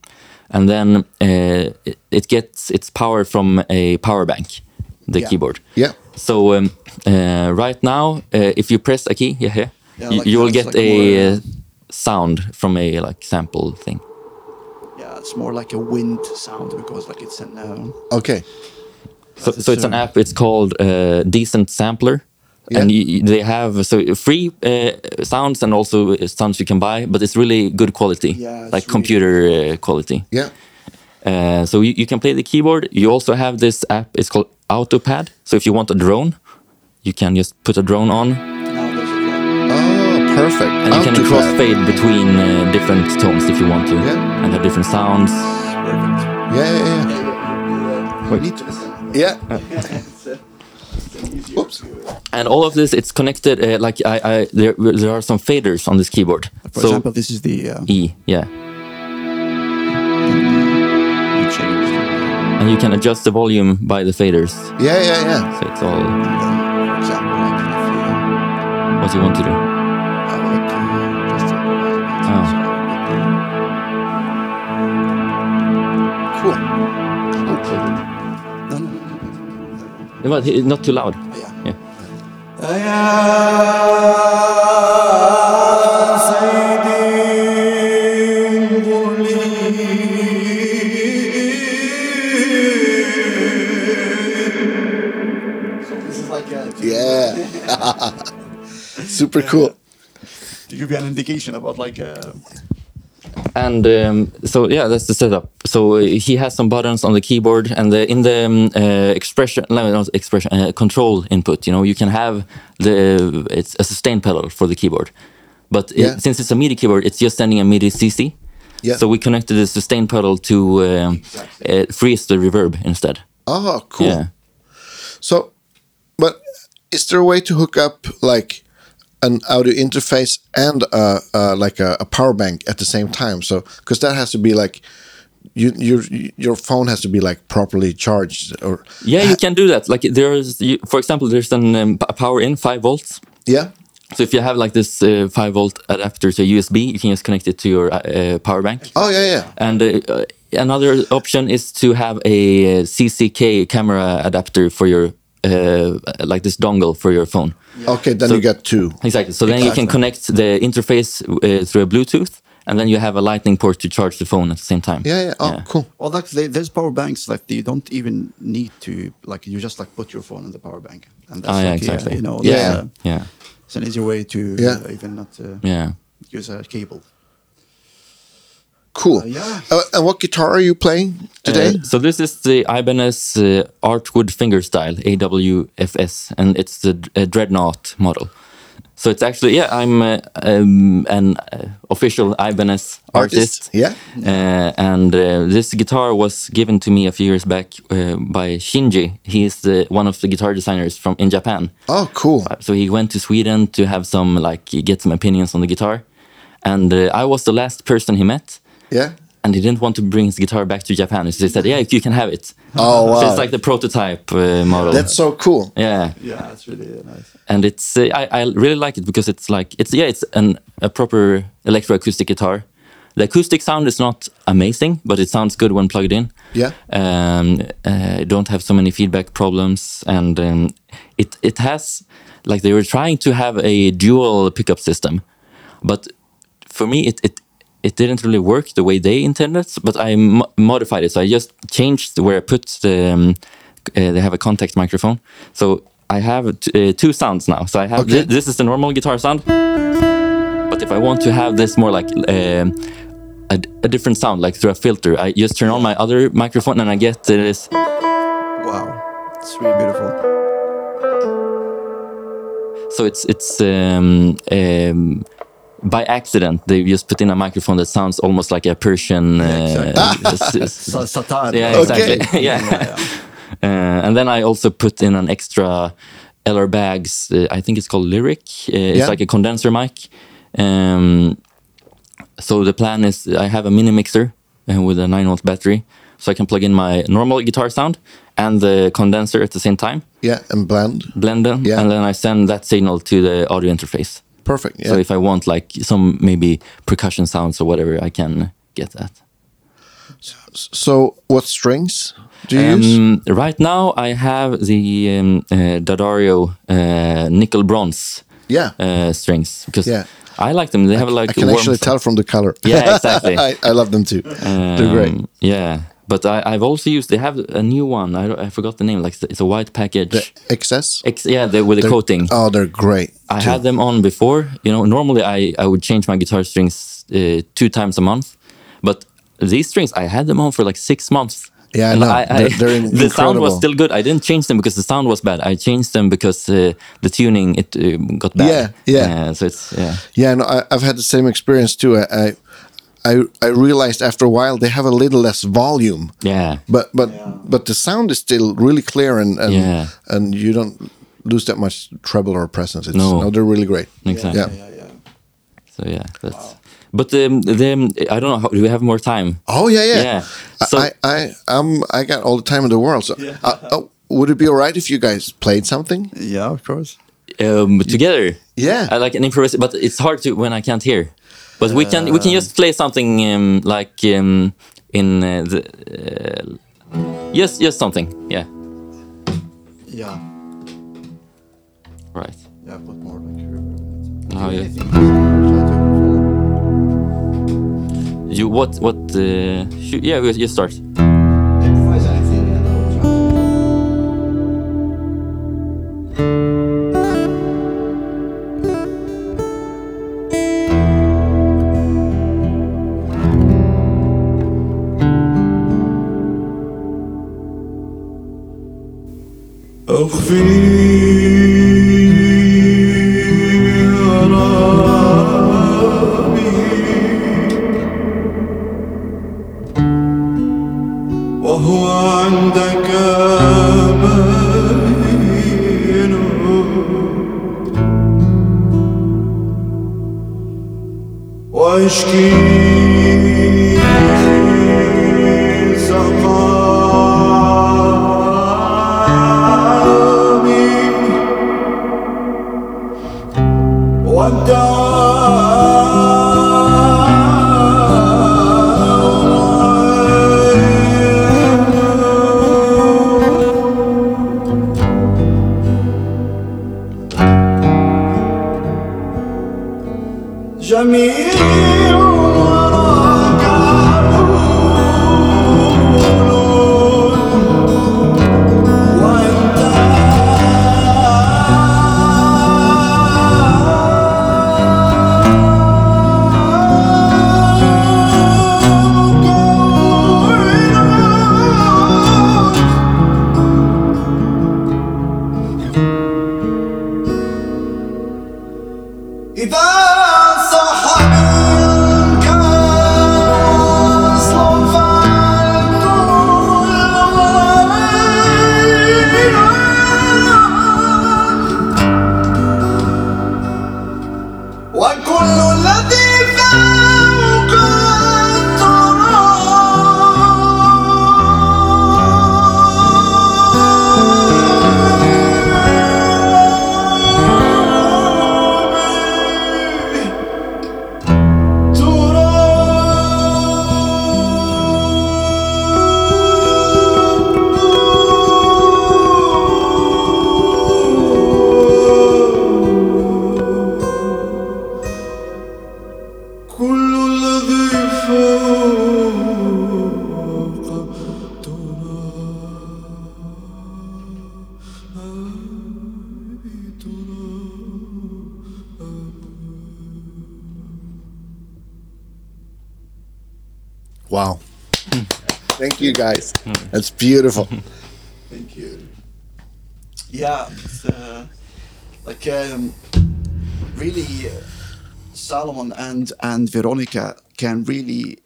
and then uh, it, it gets its power from a power bank, the Yeah. keyboard. Yeah. So um, uh, right now, uh, if you press a key, yeah, here, Yeah, you, like you will get like a sound from a like sample thing. Yeah, it's more like a wind sound because like it's an. Um, Okay. So, so it's an app. It's called uh, Decent Sampler, and you, they have so free uh, sounds and also uh, sounds you can buy, but it's really good quality, Yeah, like really- computer uh, quality. Yeah. Uh, so you, you can play the keyboard. You also have this app. It's called AutoPad. So if you want a drone, you can just put a drone on, perfect. and you can Autopad. crossfade between uh, different tones if you want to, Yeah. and have different sounds. Perfect. Yeah, yeah, yeah. We need to. Yeah. It's, it's easier Oops. And all of this, it's connected. Uh, like I, I, there, there are some faders on this keyboard. For so example, this is the. Uh, E, yeah. and you can adjust the volume by the faders. Yeah, yeah, yeah. So it's all And then, for example, like if you what you want to do. But it's not too loud. Yeah. Yeah. This is like a, Yeah. Super cool. to give you an indication about like uh, And um, so yeah, that's the setup. So uh, he has some buttons on the keyboard, and the, in the um, uh, expression, no, not expression, uh, control input. You know, you can have the it's a sustain pedal for the keyboard, but it- Yeah. since it's a MIDI keyboard, it's just sending a MIDI CC. Yeah. So we connected the sustain pedal to um, uh, freeze the reverb instead. Oh, cool. Yeah. So, but is there a way to hook up like an audio interface and uh, uh, like a, a power bank at the same time? So, because that has to be like you, your your phone has to be like properly charged, or Yeah, you can do that. Like there's, you, for example, there's an um, power in five volts. yeah, So if you have like this uh, five volt adapter to USB, you can just connect it to your uh, uh, power bank. oh yeah, yeah, And uh, uh, another option is to have a uh, CCK camera adapter for your uh, like this dongle for your phone. okay. Then So- you get two. Exactly. So then you can connect the interface uh, through a Bluetooth, and then you have a lightning port to charge the phone at the same time. Yeah, yeah. Oh, cool. well, like there's power banks like you don't even need to like you just like put your phone in the power bank and that's Oh, yeah, like, exactly. you know Yeah. uh, Yeah. it's an easier way to Yeah. even not uh, Yeah. use a cable. Cool. Uh, yeah. Uh, and what guitar are you playing today? Uh, so this is the Ibanez uh, Artwood fingerstyle AWFS, and it's the uh, Dreadnought model. So it's actually yeah, I'm uh, um, an uh, official Ibanez artist. Yeah. Uh, and uh, this guitar was given to me a few years back uh, by Shinji. He is the, one of the guitar designers from in Japan. Oh, cool. So he went to Sweden to have some like get some opinions on the guitar, and uh, I was the last person he met. Yeah. And he didn't want to bring his guitar back to Japan, so he said, "Yeah, you can have it." Oh, So it's like the prototype uh, model. That's so cool. yeah, Yeah, it's really nice. and it's uh, I, I really like it because it's like it's yeah it's an a proper electroacoustic guitar. The acoustic sound is not amazing, but it sounds good when plugged in. Yeah. Um, uh, don't have so many feedback problems, and um, it it has like they were trying to have a dual pickup system, but for me it it it didn't really work the way they intended. But I mo- modified it, so I just changed where I put the. Um, uh, they have a contact microphone, so I have t- uh, two sounds now. So I have Okay. thi- this is the normal guitar sound, but if I want to have this more like. a, a different sound, like through a filter. I just turn on my other microphone and I get this. Wow, it's really beautiful. So it's it's um, um, by accident they just put in a microphone that sounds almost like a Persian. Uh, s- s- Sa- Setar. yeah, Okay. exactly. yeah. Uh, and then I also put in an extra LR Baggs. Uh, I think it's called Lyric. Uh, it's Yeah. like a condenser mic. Um, so the plan is I have a mini mixer uh, with a nine volt battery, so I can plug in my normal guitar sound and the condenser at the same time, Yeah, and blend. blend them, Yeah. and then I send that signal to the audio interface. Perfect. Yeah. So if I want like some maybe percussion sounds or whatever, I can get that. so what strings do you use? Um, right now, I have the um, uh, D'Addario uh, nickel bronze Yeah. uh, strings because Yeah. I like them. They have like I can actually tell from the color. Yeah, exactly. I, I love them too. They're great. Um, Yeah, but I, I've also used. They have a new one. I, I forgot the name. Like it's a white package. The XS. Yeah, the, with the They're- coating. Oh, they're great. I too. had them on before. You know, normally I, I would change my guitar strings uh, two times a month, but these strings I had them on for like six months. Yeah, I And know. They're- they're the sound was still good. I didn't change them because the sound was bad. I changed them because uh, the tuning it uh, got bad. Yeah, yeah. Uh, so it's yeah, Yeah, no, I, I've had the same experience too. I, I, I, I realized after a while they have a little less volume, yeah, but but but the sound is still really clear and and, Yeah. and you don't lose that much treble or presence. It's, No. they're really great. exactly. Yeah. yeah, yeah. So yeah, that's. But um, the I don't know. How, do we have more time? Oh yeah, yeah. Yeah. I- So- I, I, um, I got all the time in the world. So, uh, oh, would it be all right if you guys played something? Yeah, of course. Um, together. Yeah. I like an improvisation, but it's hard to when I can't hear. But we can we can just play something um, like um, in uh, the uh, just just something. Yeah. Yeah, Right. yeah. Put more like reverb. Now you, Anything. Try to follow. you what what? Uh, yeah, we just start. nog veel. Beautiful. Thank you. Yeah, it's, uh, like um, really, uh, Solomon and and Veronica can really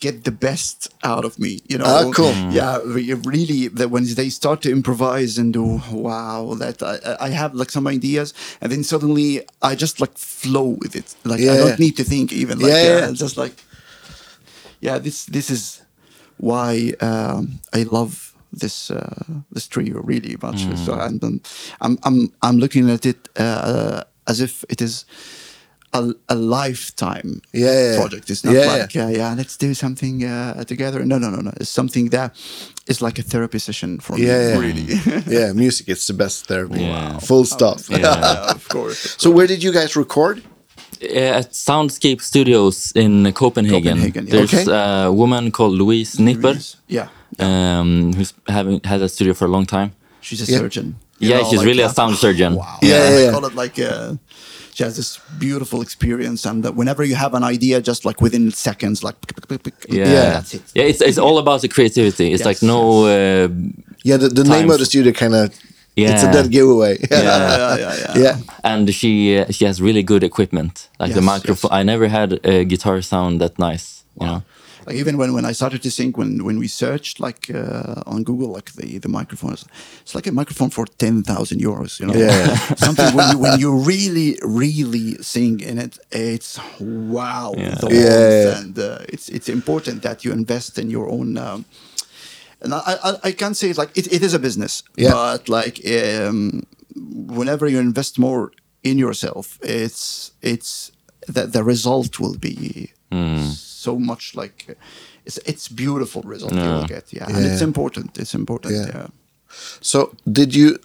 get the best out of me. You know, Ah, cool. Yeah, re- really. That when they start to improvise and do, wow, that I, I have like some ideas, and then suddenly I just like flow with it. Like I don't need to think even. Like Yeah, uh, yeah. just like yeah. This this is why um, I love this uh, this trio really much. So I'm I'm I'm I'm, I'm looking at it uh, as if it is. A, a lifetime Yeah, project. It's not Yeah, like yeah, yeah, let's do something uh, together. No, no, no, no. It's something that is like a therapy session for me. yeah. Really. yeah, music it's the best therapy. Yeah. Full stop. yeah, of course. so where did you guys record? Uh, at Soundscape Studios in Copenhagen. Copenhagen, yeah. There's Okay. a woman called Louise Nipper, Yeah, um, who's having had a studio for a long time. she's a Yeah. surgeon. Yeah, know, she's like, really a sound surgeon. Wow. Yeah, yeah, I yeah. call it like uh, she has this beautiful experience, and that whenever you have an idea, just like within seconds, like Yeah. Yeah. that's it. Yeah, it's, it's all about the creativity. It's Yes, like no. Uh, Yeah, the, the name of the studio kind of it's a dead giveaway. Yeah. Yeah, yeah, yeah. yeah. and she uh, she has really good equipment. Like the Yes, microphone. I never had a guitar sound that nice. You know. Like even when, when I started to sing, when when we searched like uh, on Google, like the the microphone, it's like a microphone for ten thousand euros. You know, Yeah. something when you when you really really sing in it, it's wow, Yeah. the Yeah, yeah. and uh, it's it's important that you invest in your own. Um, and I, I, I can't say it like it, it is a business, Yeah. but like um, whenever you invest more in yourself, it's it's the, the result will be so much like it's it's beautiful result you will get, yeah, and it's important. It's important, Yeah. yeah. So did you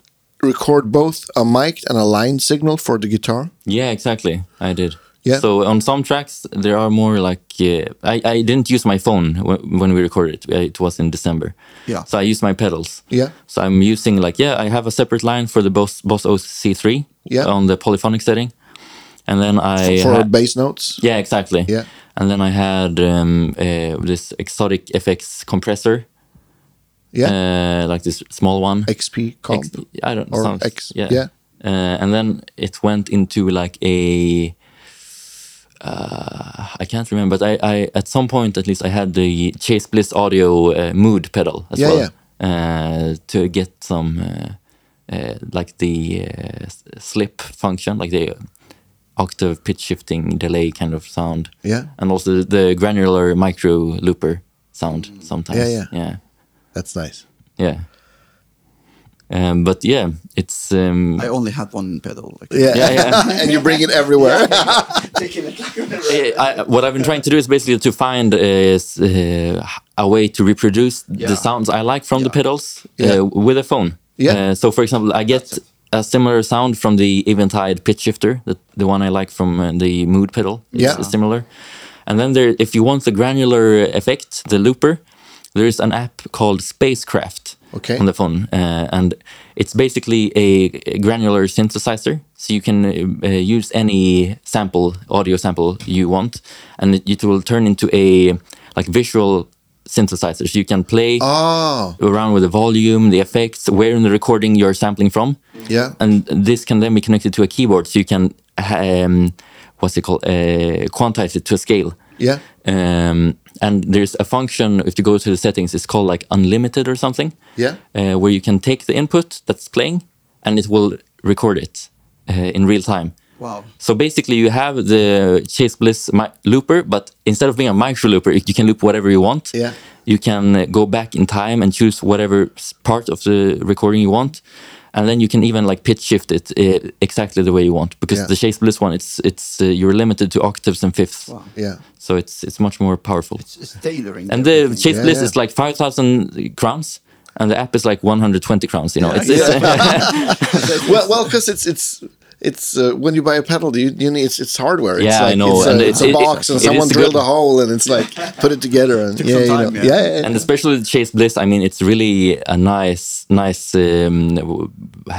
record both a mic and a line signal for the guitar? Yeah, exactly. I did. Yeah. So on some tracks there are more like uh, I I didn't use my phone w- when we recorded it. Uh, It was in December. Yeah. So I used my pedals. Yeah. So I'm using like yeah I have a separate line for the Boss Boss OC3 Yeah. on the polyphonic setting, and then I for bass notes? yeah exactly Yeah. and then I had um, uh, this Xotic FX compressor. Yeah. Uh, like this small one. XP comp. X, I don't or sounds- X, Yeah. yeah. Uh, and then it went into like a. Uh, I can't remember, but I, I at some point at least I had the Chase Bliss Audio uh, mood pedal as Yeah, well Uh, to get some uh, uh, like the uh, slip function, like the octave pitch shifting delay kind of sound. Yeah. and also the granular micro looper sound sometimes. Yeah, yeah. yeah. That's nice. Yeah. Um, but yeah, it's um, I only had one pedal. Like, Yeah. yeah, yeah. and you bring it everywhere. taking it like I, I, what I've been trying to do is basically to find is uh, a way to reproduce Yeah. the sounds I like from the Yeah. pedals uh, with a phone. Yeah. Uh, so, for example, I get a similar sound from the Eventide pitch shifter, the, the one I like from uh, the Mood pedal. It's Yeah. similar. And then there, if you want the granular effect, the looper, there is an app called Spacecraft Okay. on the phone, uh, and it's basically a, granular synthesizer. So you can uh, uh, use any sample, audio sample you want, and it, it will turn into a like visual synthesizer. So you can play oh, around with the volume, the effects, where in the recording you're sampling from. yeah. And this can then be connected to a keyboard, so you can um, what's it called, uh, quantize it to a scale. Yeah. Um, and there's a function if you go to the settings, it's called like unlimited or something. Yeah. Uh, where you can take the input that's playing, and it will record it uh, in real time. Wow. So basically, you have the Chase Bliss looper, but instead of being a micro looper, you can loop whatever you want. Yeah. You can uh, go back in time and choose whatever part of the recording you want, and then you can even like pitch shift it uh, exactly the way you want. Because Yeah. the Chase Bliss one, it's it's uh, you're limited to octaves and fifths, Wow. Yeah. so it's it's much more powerful. It's, it's tailoring. and the everything. Chase Yeah, Bliss yeah. is like five thousand crowns, and the app is like one hundred twenty crowns. You know, Yeah, it's, it's well, well, because it's it's it's uh, when you buy a pedal, you, you need it's, it's hardware. It's Yeah, I know, It's a, and it's a it- box, it- and it someone is drilled good. a hole, and it's like put it together, and Took yeah, some you know, yeah. yeah, yeah, and especially the Chase Bliss. I mean, it's really a nice, nice, um,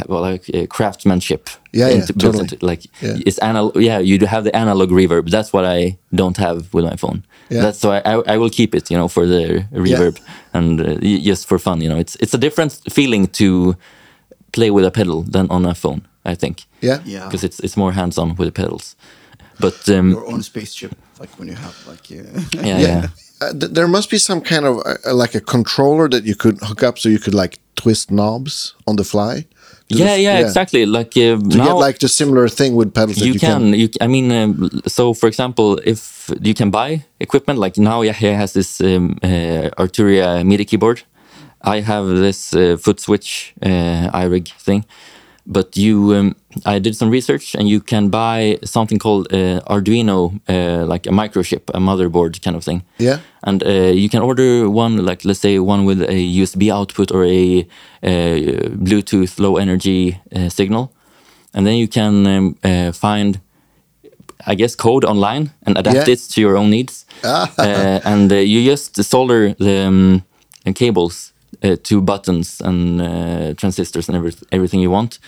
well, like uh, craftsmanship. Yeah, yeah, into- built totally. into- like Yeah. it's analog. Yeah, you have the analog reverb. That's what I don't have with my phone. Yeah. That's why I, I will keep it. You know, for the reverb and uh, y- just for fun. You know, it's it's a different feeling to play with a pedal than on a phone. I think. yeah, Yeah. Because it's it's more hands on with the pedals. But um, your own spaceship, like when you have like uh, yeah, yeah. uh, th- there must be some kind of uh, like a controller that you could hook up so you could like twist knobs on the fly. To the Yeah, yeah, exactly. Like uh, To now, get like the similar thing with pedals that you, you, can, you i mean um, so for example if you can buy equipment like now yahya has this um, uh, arturia midi keyboard i have this uh, foot switch uh, irig thing but you um, i did some research and you can buy something called uh, arduino uh, like a microchip a motherboard kind of thing. Yeah. and uh, you can order one like let's say one with a usb output or a uh, bluetooth low energy uh, signal. And then you can um, uh, find i guess code online and adapt Yeah. it to your own needs. Uh, and uh, you just solder the um, cables uh, to buttons and uh, transistors and every, everything you want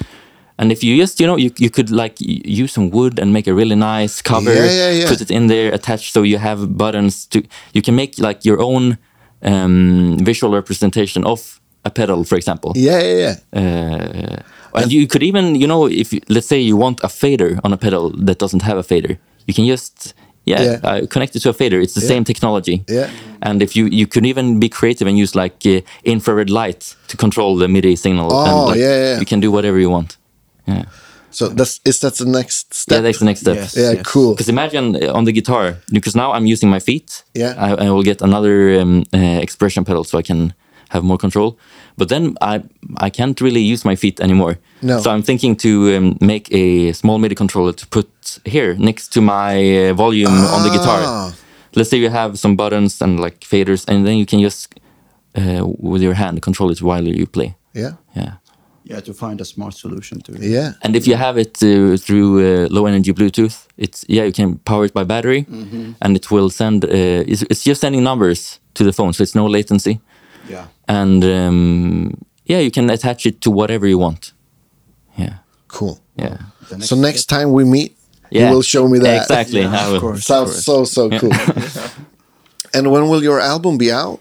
and if you just you know you, you could like use some wood and make a really nice cover Yeah, yeah, yeah. put it in there attached so you have buttons to you can make like your own um, visual representation of a pedal for example Yeah, yeah, yeah. uh, and you could even, you know, if you, let's say you want a fader on a pedal that doesn't have a fader, you can just yeah, Yeah. Uh, connect it to a fader. It's the same technology. Yeah. And if you you could even be creative and use like uh, infrared light to control the MIDI signal. Oh, and, like, yeah, yeah. You can do whatever you want. Yeah. So that's is that the next step? Yeah, that's the next step. Yes. Yeah, cool. Because imagine uh, on the guitar, because now I'm using my feet. Yeah. I, I will get another um, uh, expression pedal so I can have more control. But then I I can't really use my feet anymore. No. So I'm thinking to um, make a small MIDI controller to put here next to my uh, volume on the Ah. guitar. Let's say you have some buttons and like faders, and then you can just uh, with your hand control it while you play. Yeah, Yeah. Yeah, to find a smart solution to it. yeah. And if you have it uh, through uh, low energy Bluetooth, it's yeah you can power it by battery, and it will send. Uh, it's, it's just sending numbers to the phone, so it's no latency, Yeah. and um, yeah you can attach it to whatever you want. Yeah, Cool. yeah, The So next time we meet, yeah. you will show me that. exactly. Yeah, I of course. Sounds so so cool. and when will your album be out?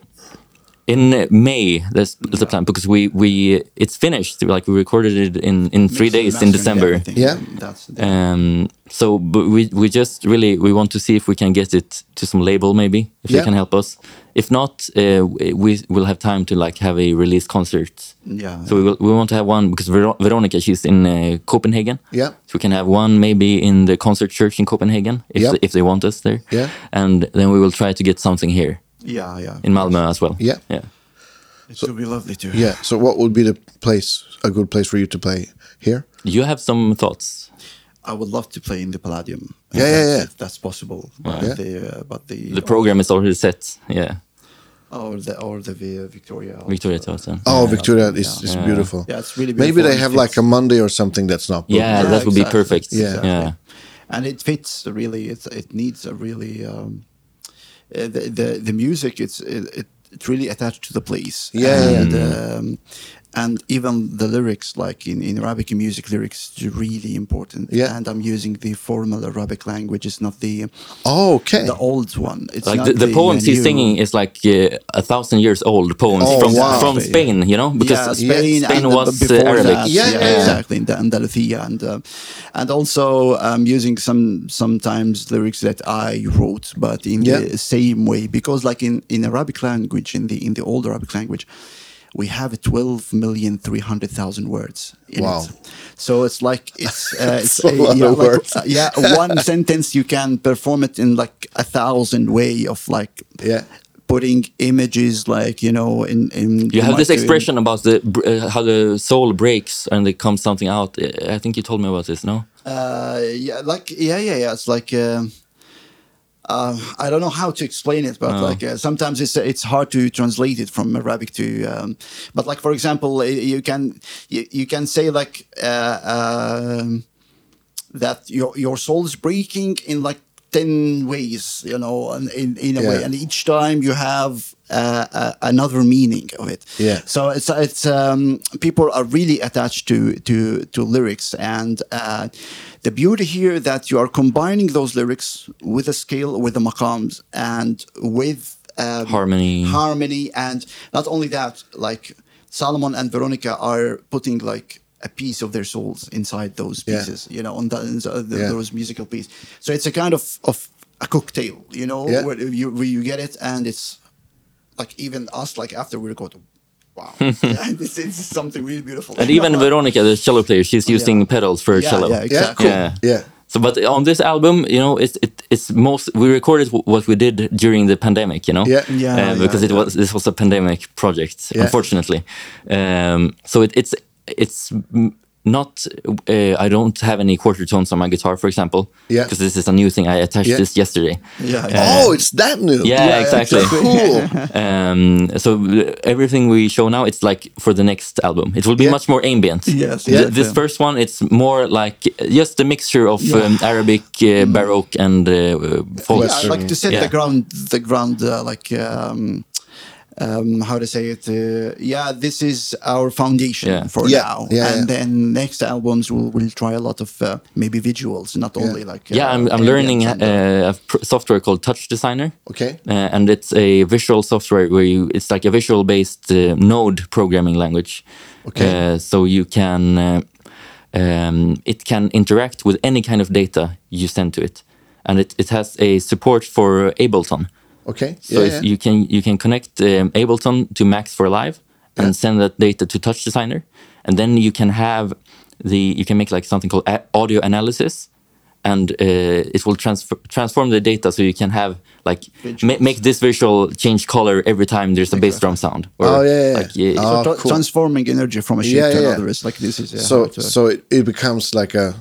In uh, May, that's the plan because we we it's finished. Like we recorded it in in three days in December. Yeah. That's Um, so but we we just really we want to see if we can get it to some label maybe if Yeah. they can help us. If not, uh, we will have time to like have a release concert. yeah. So we will, we want to have one because Ver- Veronica she's in uh, Copenhagen. Yeah. So we can have one maybe in the concert church in Copenhagen if Yeah. they, if they want us there. Yeah. And then we will try to get something here yeah, yeah. in Malmö as well. Yeah. Yeah. It would be lovely to. Yeah. So what would be the place, a good place for you to play here? You have some thoughts? I would love to play in the Palladium. if Yeah, yeah, that's- yeah. If that's possible. But Yeah. the uh, but the The program is already set. Yeah. or the or the Vi- Victoria. also. Victoria Theatre. Oh, Victoria is, yeah. is Yeah. beautiful. Yeah, it's really beautiful. Maybe they have like a Monday or something that's not. booked. Yeah, that would be perfect. Yeah. Yeah. and it fits really. It it needs a really um, uh, the the the music. It's it, it it's really attached to the place. Yeah, yeah, and um, and even the lyrics, like in in Arabic music, lyrics is really important. Yeah. and I'm using the formal Arabic language. It's not the Oh, okay. the old one. It's Like not the, the poems he's singing is like uh, a thousand years old poems Oh, from wow. from Spain, you know, because yeah, Spain, Spain was before Arabic. That, Yeah, yeah, yeah. exactly. In the Andalusia, and uh, and also um, using some sometimes lyrics that I wrote, but in Yeah. the same way, because like in in Arabic language, in the in the old Arabic language. We have twelve million three hundred thousand words in Wow. it, so it's like it's uh, it's a lot yeah, of like, words. uh, yeah, one sentence you can perform it in like a thousand way of like Yeah. putting images like you know in in You have this like, expression about the uh, how the soul breaks and it comes something out. Uh, I think you told me about this, no? Uh, yeah, like yeah, yeah, yeah. It's like um uh, I don't know how to explain it, but Oh. like uh, sometimes it's it's hard to translate it from Arabic to. Um, but like for example, uh, you can you, you can say like uh, um, that your your soul is breaking in like 10 ways you know and in, in a way. And each time you have uh, uh, another meaning of it. Yeah. so it's it's um, people are really attached to to to lyrics. And uh, the beauty here that you are combining those lyrics with a scale with the maqams and with um, Harmony. harmony. And not only that like solomon and veronica are putting like a piece of their souls inside those Yeah. pieces you know on the, in the- the- Yeah. those musical pieces so it's a kind of of a cocktail, you know, Yeah. where you where you get it, and it's like even us, like after we record, wow, yeah, this is something really beautiful. And even Veronica, the cello player, she's using Yeah. pedals for Yeah, cello. yeah, Yeah, cool. Yeah. Yeah. So, but on this album, you know, it's it, it's most we recorded w- what we did during the pandemic, you know, Yeah. Yeah, Uh, yeah, because it yeah. was this was a pandemic project, Yeah. unfortunately. Um, so it, it's it's mm, not. Uh, I don't have any quarter tones on my guitar, for example, Yeah. because this is a new thing. I attached Yeah. this yesterday. Yeah, yeah. oh, it's that new. Yeah, Yeah, exactly. Cool. Um, so uh, everything we show now, it's like for the next album. It will be Yeah. much more ambient. Yes, Th- exactly. This first one, it's more like just a mixture of Yeah. um, Arabic, uh, Baroque, and uh, folk. yeah, like to set Yeah. the ground, the ground, uh, like um, um, how to say it. Uh, yeah, this is our foundation Yeah. for Yeah, now, yeah, and yeah. then next albums we'll, we'll try a lot of uh, maybe visuals, not only like uh, yeah, I'm, I'm learning and, uh, uh, a pr- software called Touch Designer. Okay. Uh, and it's a visual software where you, it's like a visual based uh, node programming language. Okay. Uh, so you can, uh, um, it can interact with any kind of data you send to it. And it, it has a support for Ableton. Okay. So yeah, if yeah. you can you can connect um, Ableton to Max for Live and send that data to Touch Designer, and then you can have the you can make like something called a- audio analysis, and uh, it will transfer transform the data so you can have like ma- make this visual change color every time there's a bass drum sound. Or Oh, yeah, yeah. Like, yeah, Oh, tra- cool. transforming energy from a shape Yeah, to yeah. another is like this is so to- so it, it becomes like a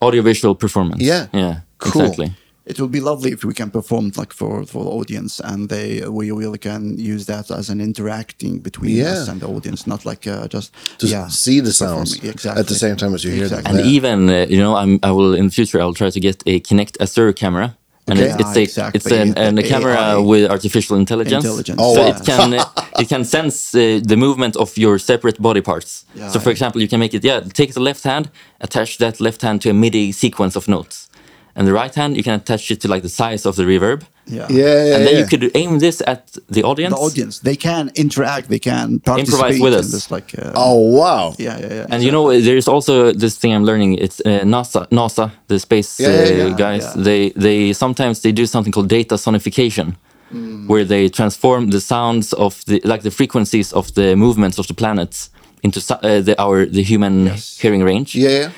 audiovisual performance. Yeah. yeah, Cool. exactly. It will be lovely if we can perform like for for the audience and they we really can use that as an interacting between Yeah. us and the audience not like uh, just to yeah see the sounds exactly at the same time as you hear them. And Yeah. even uh, you know, I'm I will in the future I'll try to get a Kinect Azure camera. And Okay. it, it's Yeah, a exactly. it's an, an, a AI. camera with artificial intelligence. Intelligence. Oh, so wow. it can uh, it can sense uh, the movement of your separate body parts. Yeah. so for example, you can make it yeah, take the left hand, attach that left hand to a MIDI sequence of notes, and the right hand you can attach it to like the size of the reverb, yeah Yeah, yeah, and then yeah. you could aim this at the audience. the audience they can interact they can participate with us. this like uh, Oh wow! yeah yeah yeah And you know, there's also this thing I'm learning. It's uh, NASA, NASA, the space Yeah, yeah, uh, yeah, guys. yeah. They they sometimes they do something called data sonification, Mm. where they transform the sounds of the like the frequencies of the movements of the planets into uh, the our the human Yes. hearing range. Yeah, yeah.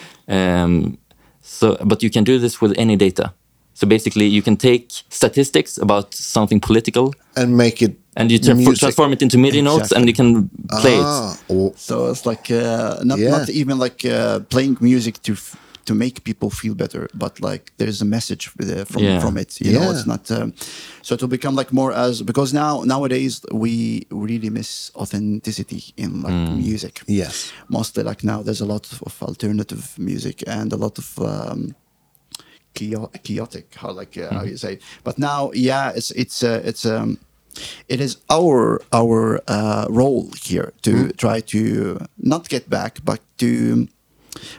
Um, so, but you can do this with any data. So basically, you can take statistics about something political, and make it and you tra- music. transform it into MIDI notes, and you can play it. Ah, oh, so it's like uh, not Yeah. not even like uh, playing music to f- to make people feel better but like there's a message with, uh, from Yeah. from it you know it's not um, so it will become like more as because now nowadays we really miss authenticity in like Mm. music yes. mostly like now there's a lot of alternative music and a lot of um chao- chaotic how like uh, how you say but now yeah it's it's uh, it's um it is our our uh, role here to try to not get back but to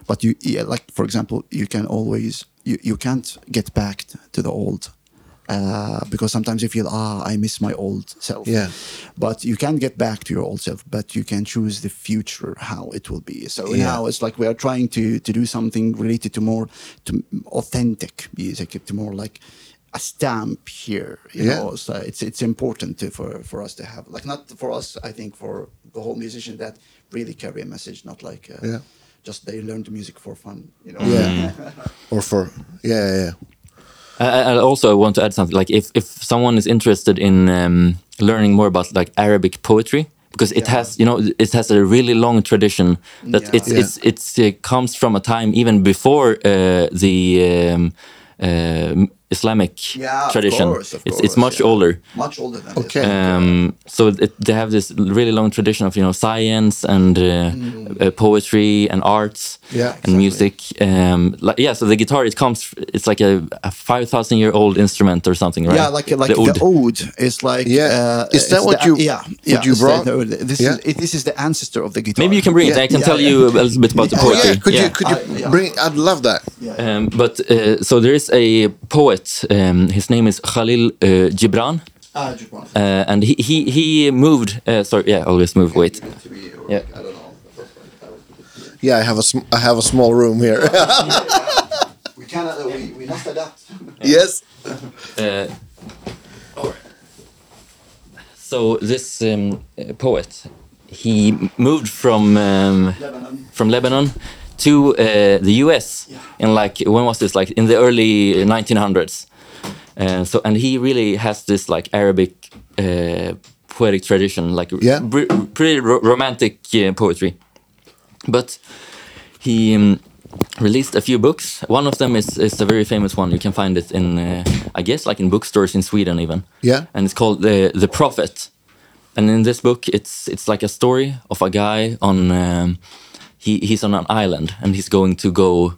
but you yeah, like for example you can always you, you can't get back to the old uh, because sometimes you feel ah I miss my old self Yeah. but you can get back to your old self but you can choose the future how it will be so Yeah. now it's like we are trying to to do something related to more to authentic music to more like a stamp here you Yeah. know so it's it's important to, for for us to have like not for us i think for the whole musician that really carry a message not like uh, Yeah. Just they learn the music for fun you know Yeah. or for yeah, yeah, yeah. I, I also want to add something. Like, if, if someone is interested in um, learning more about like Arabic poetry, because it Yeah. has, you know, it has a really long tradition. That Yeah. it's Yeah. it's it's uh, comes from a time even before uh, the um, uh, Islamic Yeah, of tradition. course, of it's course, it's much yeah. older. much older than Okay. this. Um, so it, they have this really long tradition of you know science and uh, uh, poetry and arts Mm. Yeah, and music. Um, like, yeah, so the guitar it comes it's like a, a five thousand year old instrument or something, right? Yeah, like like The the oud. oud, is like Yeah. Uh, Is that what the- you- yeah what yeah you brought? the- this Yeah. is it, this is the ancestor of the guitar. Maybe you can bring it. I can yeah, tell yeah. you a little bit about the Oh poetry. yeah, could you could you I- yeah. bring? I'd love that. Um, but uh, so there is a poet. Um, his name is Khalil uh, Gibran, Ah, Japan. uh, and he he he moved. Uh, sorry, yeah, always move. Wait. Yeah. I don't know. Yeah, I have a sm- I have a small room here. We cannot. Uh, we, we must adapt. yes. Uh, so this um, poet, he moved from um, Lebanon. from Lebanon to uh, the U.S. Yeah. in like when was this? Like in the early 1900s. Uh, so and he really has this like Arabic uh, poetic tradition, like Yeah. pretty ro- romantic uh, poetry. But he um, released a few books. One of them is, is a very famous one. You can find it in, uh, I guess, like in bookstores in Sweden even. Yeah. And it's called the the Prophet. And in this book, it's it's like a story of a guy on. Um, he he's on an island and he's going to go.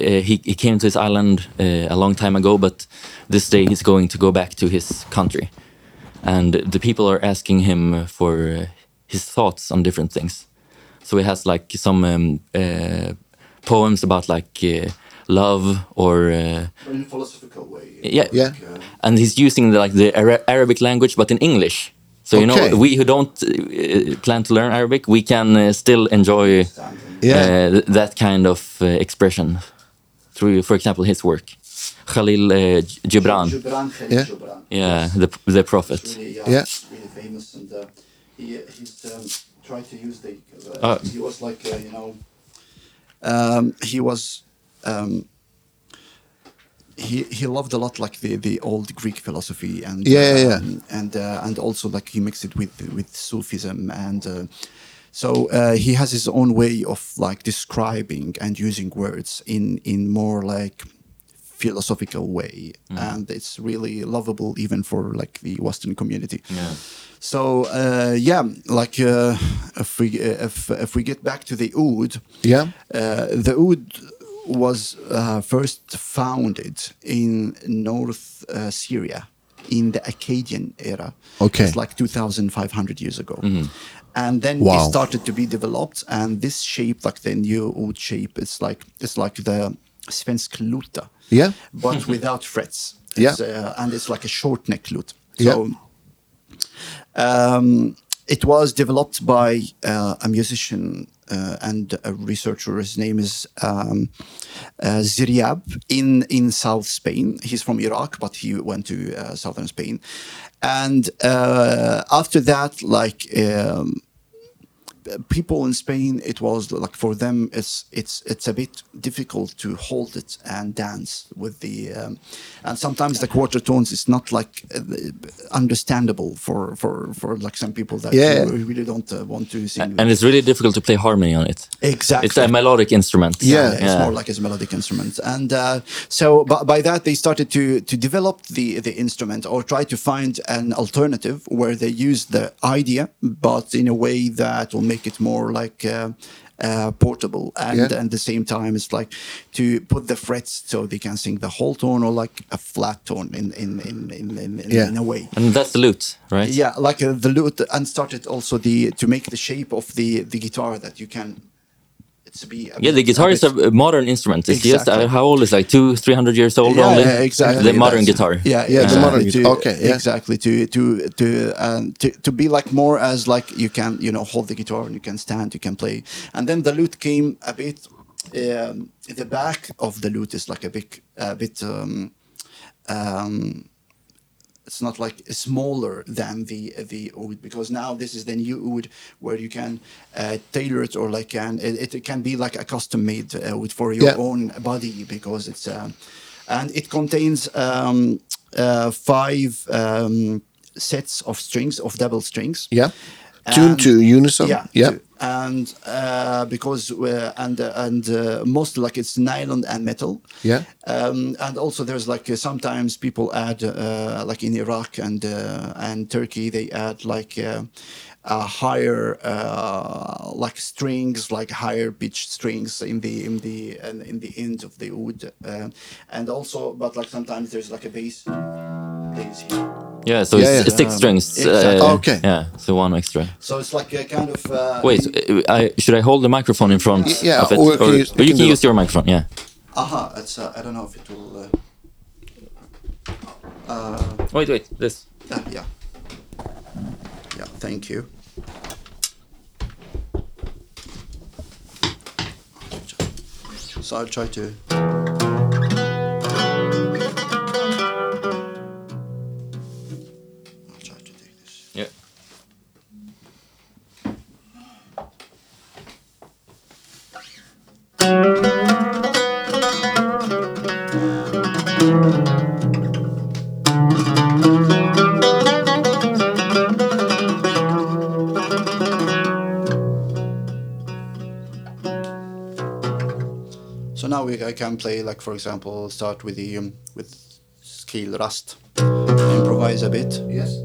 Uh, he he came to his island uh, a long time ago, but this day he's going to go back to his country, and the people are asking him for uh, his thoughts on different things. So he has like some um, uh, poems about like uh, love or uh, in a philosophical way. yeah, Yeah. uh, and he's using the, like the Ara- Arabic language but in English. So you Okay. know, we who don't uh, plan to learn Arabic, we can uh, still enjoy Yeah. uh, th- that kind of uh, expression through, for example, his work. Khalil uh, Gibran, Gibran, Khalil Yeah. Gibran. yeah, the the prophet. Really, uh, Yeah. really famous, and uh, he he's um, tried to use the. He was like uh, you know. Um, he was. Um, he, he loved a lot like the, the old Greek philosophy and Yeah, yeah, yeah. um, and uh, and also like he mixed it with with Sufism and uh, so uh, he has his own way of like describing and using words in in more like philosophical way and it's really lovable even for like the western community Yeah. so uh, yeah like uh, if we if, if we get back to the oud Yeah. uh, the oud was uh, first founded in north uh, syria in the akkadian era Okay. it's like 2500 years ago and then Wow. it started to be developed and this shape like the new old shape it's like it's like the svensk luta Yeah. but without frets Yeah. Uh, and it's like a short neck lute Yeah. um, it was developed by uh, a musician uh, and a researcher. His name is um, uh, Ziryab in in South Spain. He's from Iraq, but he went to uh, southern Spain. And uh, after that, like um, people in Spain, it was like for them, it's it's it's a bit difficult to hold it and dance with the, um, and sometimes the quarter tones is not like uh, understandable for for for like some people that Yeah. really don't uh, want to sing. And it's really difficult to play harmony on it. Exactly. It's a melodic instrument. Yeah. it's more like a melodic instrument, and uh, so by, by that they started to to develop the the instrument or try to find an alternative where they use the idea, but in a way that will make it more like. Uh, uh, portable and Yeah. at the same time it's like to put the frets so they can sing the whole tone or like a flat tone in in in in, in, in, Yeah. in a way And that's the lute, right? yeah like uh, the lute and started also the to make the shape of the the guitar that you can it's be a Yeah, the guitar a is a modern instrument. It's just Exactly. uh, how old is like two, three hundred years old yeah, only. yeah, exactly. The modern That's- guitar. Yeah, Yeah, the modern To- guitar. Okay, yeah. exactly. To to to um, to to be like more as like you can you know hold the guitar and you can stand, you can play, and then the lute came a bit. Um, the back of the lute is like a big, a bit. Um, um, it's not like smaller than the the oud because now this is the new oud where you can uh, tailor it or like can it, it can be like a custom made uh, oud for your Yeah. own body because it's um, and it contains um, uh, five um, sets of strings of double strings Yeah. Tuned to unison. yeah, Yeah. to- and uh, because uh, and uh, and uh, mostly like it's nylon and metal. Yeah. Um, and also there's like uh, sometimes people add uh, like in Iraq and uh, and Turkey they add like uh, higher uh, like strings like higher pitched strings in the in the in the end of the wood uh, and also but like sometimes there's like a bass bass here. Yeah, so Yeah, it's yeah. six Um, strings. exactly. uh, Okay. Yeah, so one extra. So it's like a kind of uh, Wait, uh, I, should I hold the microphone in front Y- yeah, of it? or can you- you or you can can do use your microphone, yeah. Aha, it's uh, I don't know if it will. Uh, uh, Wait, wait, this. uh, yeah. Yeah, thank you. So I'll try to. So now we, I can play like for example start with the um, with scale rast, improvise a bit. Yes.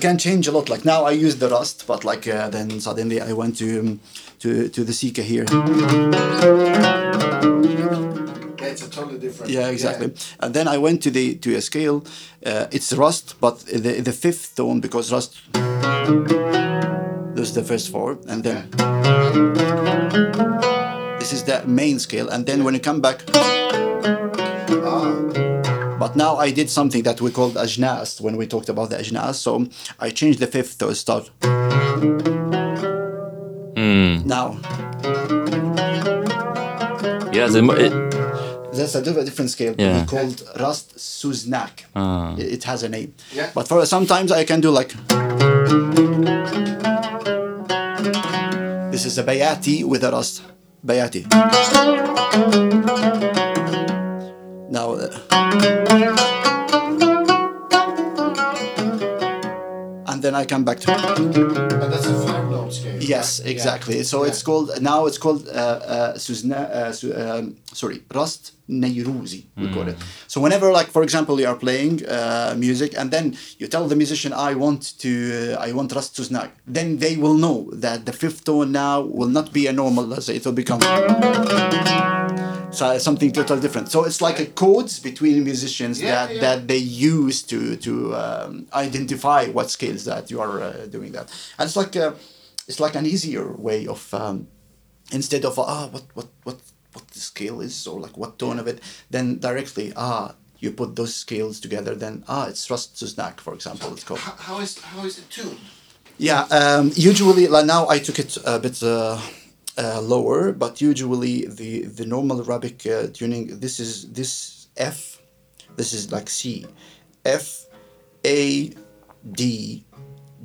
Can change a lot. Like now I use the Rast, but like uh, then suddenly I went to um, to to the Sika here. It's a totally different. Yeah, exactly. And then I went to the to a scale. Uh, it's Rast, but the the fifth tone because Rast. This is the first four, and then this is the main scale, and then when you come back. But now I did something that we called ajnas when we talked about the ajnas. So I changed the fifth to a start. Now Yeah, the, it, that's a diff- different scale. Yeah. Called Rast Suznak. Ah. It it has a name. Yeah. But for sometimes I can do like. This is a bayati with a Rast. Bayati. And then I come back to. And Yes, right? exactly. So Yeah. it's called now. It's called uh, uh, Suzna, uh, Su- um, sorry, Rast Neyruzi. We call it. So whenever, like for example, you are playing uh, music, and then you tell the musician, "I want to, uh, I want Rast Suznak," then they will know that the fifth tone now will not be a normal. Let's say it will become. So something totally different. So it's like a codes between musicians Yeah, that, yeah. that they use to to um, identify what scales that you are uh, doing that, and it's like a, it's like an easier way of um, instead of ah what what what what the scale is or like what tone of it, then directly ah you put those scales together, then ah it's Rast Suznak, for example it's called. How, is how is it tuned? Yeah, um, usually like now I took it a bit uh, uh, lower, but usually the the normal Arabic uh, tuning this is this F, this is like C, F, A, D,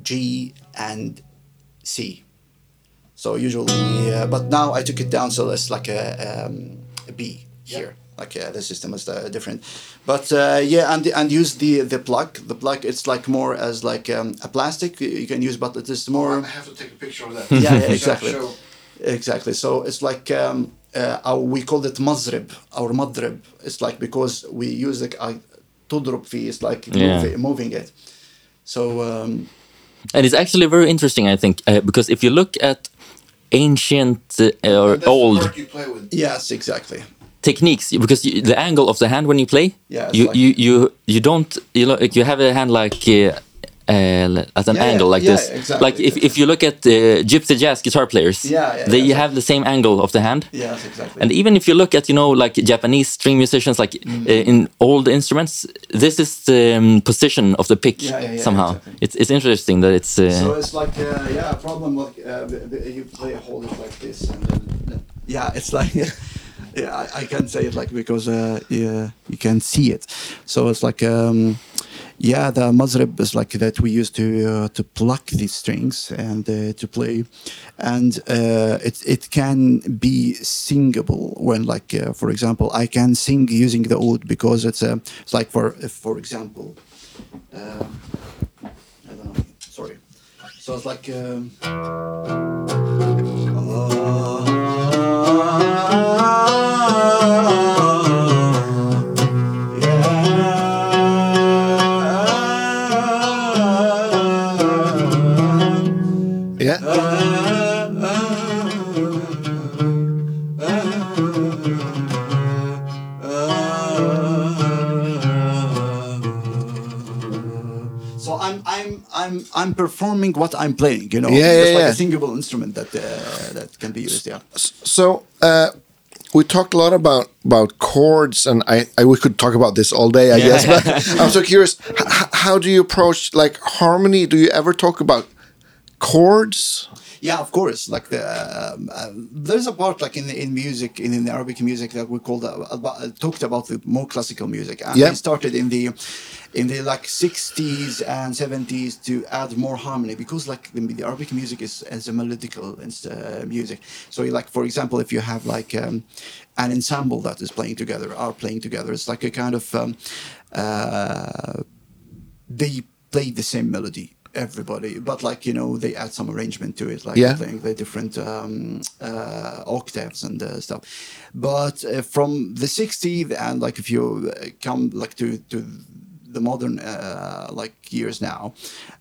G, and C. So usually, uh, but now I took it down, so it's like a, um, a B here. Like uh, the system is uh, different, but uh, yeah, and and use the the plug. The plug it's like more as like um, a plastic you can use, but it is more. I have to take a picture of that. Yeah, yeah, exactly. show- Exactly. So it's like um, uh, our, we call it mazrib, our madrib. It's like because we use like uh, tudrub fi, it's like Yeah. moving, moving it. So um, And it's actually very interesting, I think, uh, because if you look at ancient uh, or That's old part you play with. yes, exactly. techniques, because you, the angle of the hand when you play, Yeah, you, like- you you you don't you know you have a hand like. Uh, uh, at an Yeah, angle like yeah, this, exactly, like if, exactly. if you look at uh, gypsy jazz guitar players, Yeah, yeah, they have the same angle of the hand, Yes, exactly. And even if you look at, you know, like Japanese string musicians, like Mm. uh, in old instruments, this is the um, position of the pick Yeah, yeah, yeah, somehow. It's it's interesting that it's. Uh, so it's like uh, yeah, a problem like uh, the- the- you play hold it like this, and then yeah, it's like yeah, I, I can't say it like because uh, yeah, you can see it. So it's like um, yeah, the mazrib is like that we use to uh, to pluck these strings and uh, to play, and uh, it it can be singable when like uh, for example I can sing using the oud because it's uh, it's like for for example. Uh, I don't know. Sorry. So it's like. Um, I'm performing what I'm playing. You know, Yeah, it's yeah, like a singable instrument that uh, that can be used. Yeah. So uh, we talked a lot about about chords, and I, I we could talk about this all day, I guess. But I'm so curious, how do you approach like harmony? Do you ever talk about chords? Yeah, of course. Like the um, uh, there's a part like in in music in, in Arabic music that we called uh, about, uh, talked about the more classical music, and Yeah. started in the in the like 60s and 70s to add more harmony because like the, the Arabic music is as a melodical uh, music. So like for example, if you have like um, an ensemble that is playing together, are playing together, it's like a kind of um, uh, they play the same melody everybody but like you know they add some arrangement to it like Yeah. playing the different um, uh, octaves and uh, stuff but uh, from the 60s and like if you uh, come like to to the modern uh, like years now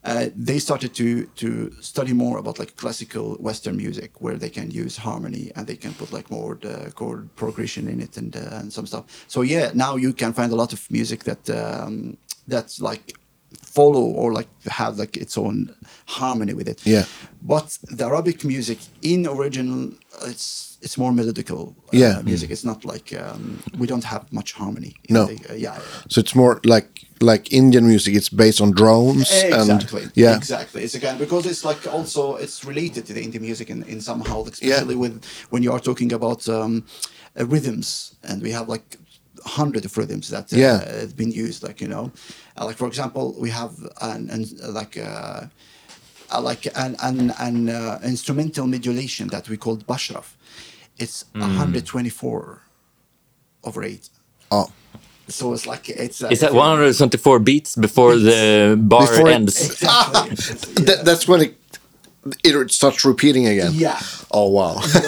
uh, they started to to study more about like classical western music where they can use harmony and they can put like more the chord progression in it and uh, and some stuff so yeah now you can find a lot of music that um, that's like follow or like have like its own harmony with it. Yeah. But the Arabic music in original, it's it's more melodical. uh, Yeah. music. It's not like um, we don't have much harmony. No. the- uh, yeah. So it's more like like Indian music. It's based on drones Exactly. and yeah, Exactly. It's again because it's like also it's related to the Indian music in, in somehow, Yeah. especially with when you are talking about um, uh, rhythms, and we have like hundred of rhythms that uh, Yeah. have been used. Like you know, uh, like for example, we have an, an like. Uh, uh, like an an, an uh, instrumental modulation that we called bashraf. It's 124 over eight. oh So it's like it's. Uh, is that 124 beats before the bar Before it- ends? Exactly. It's- That, that's when it it starts repeating again. Yeah. Oh wow. So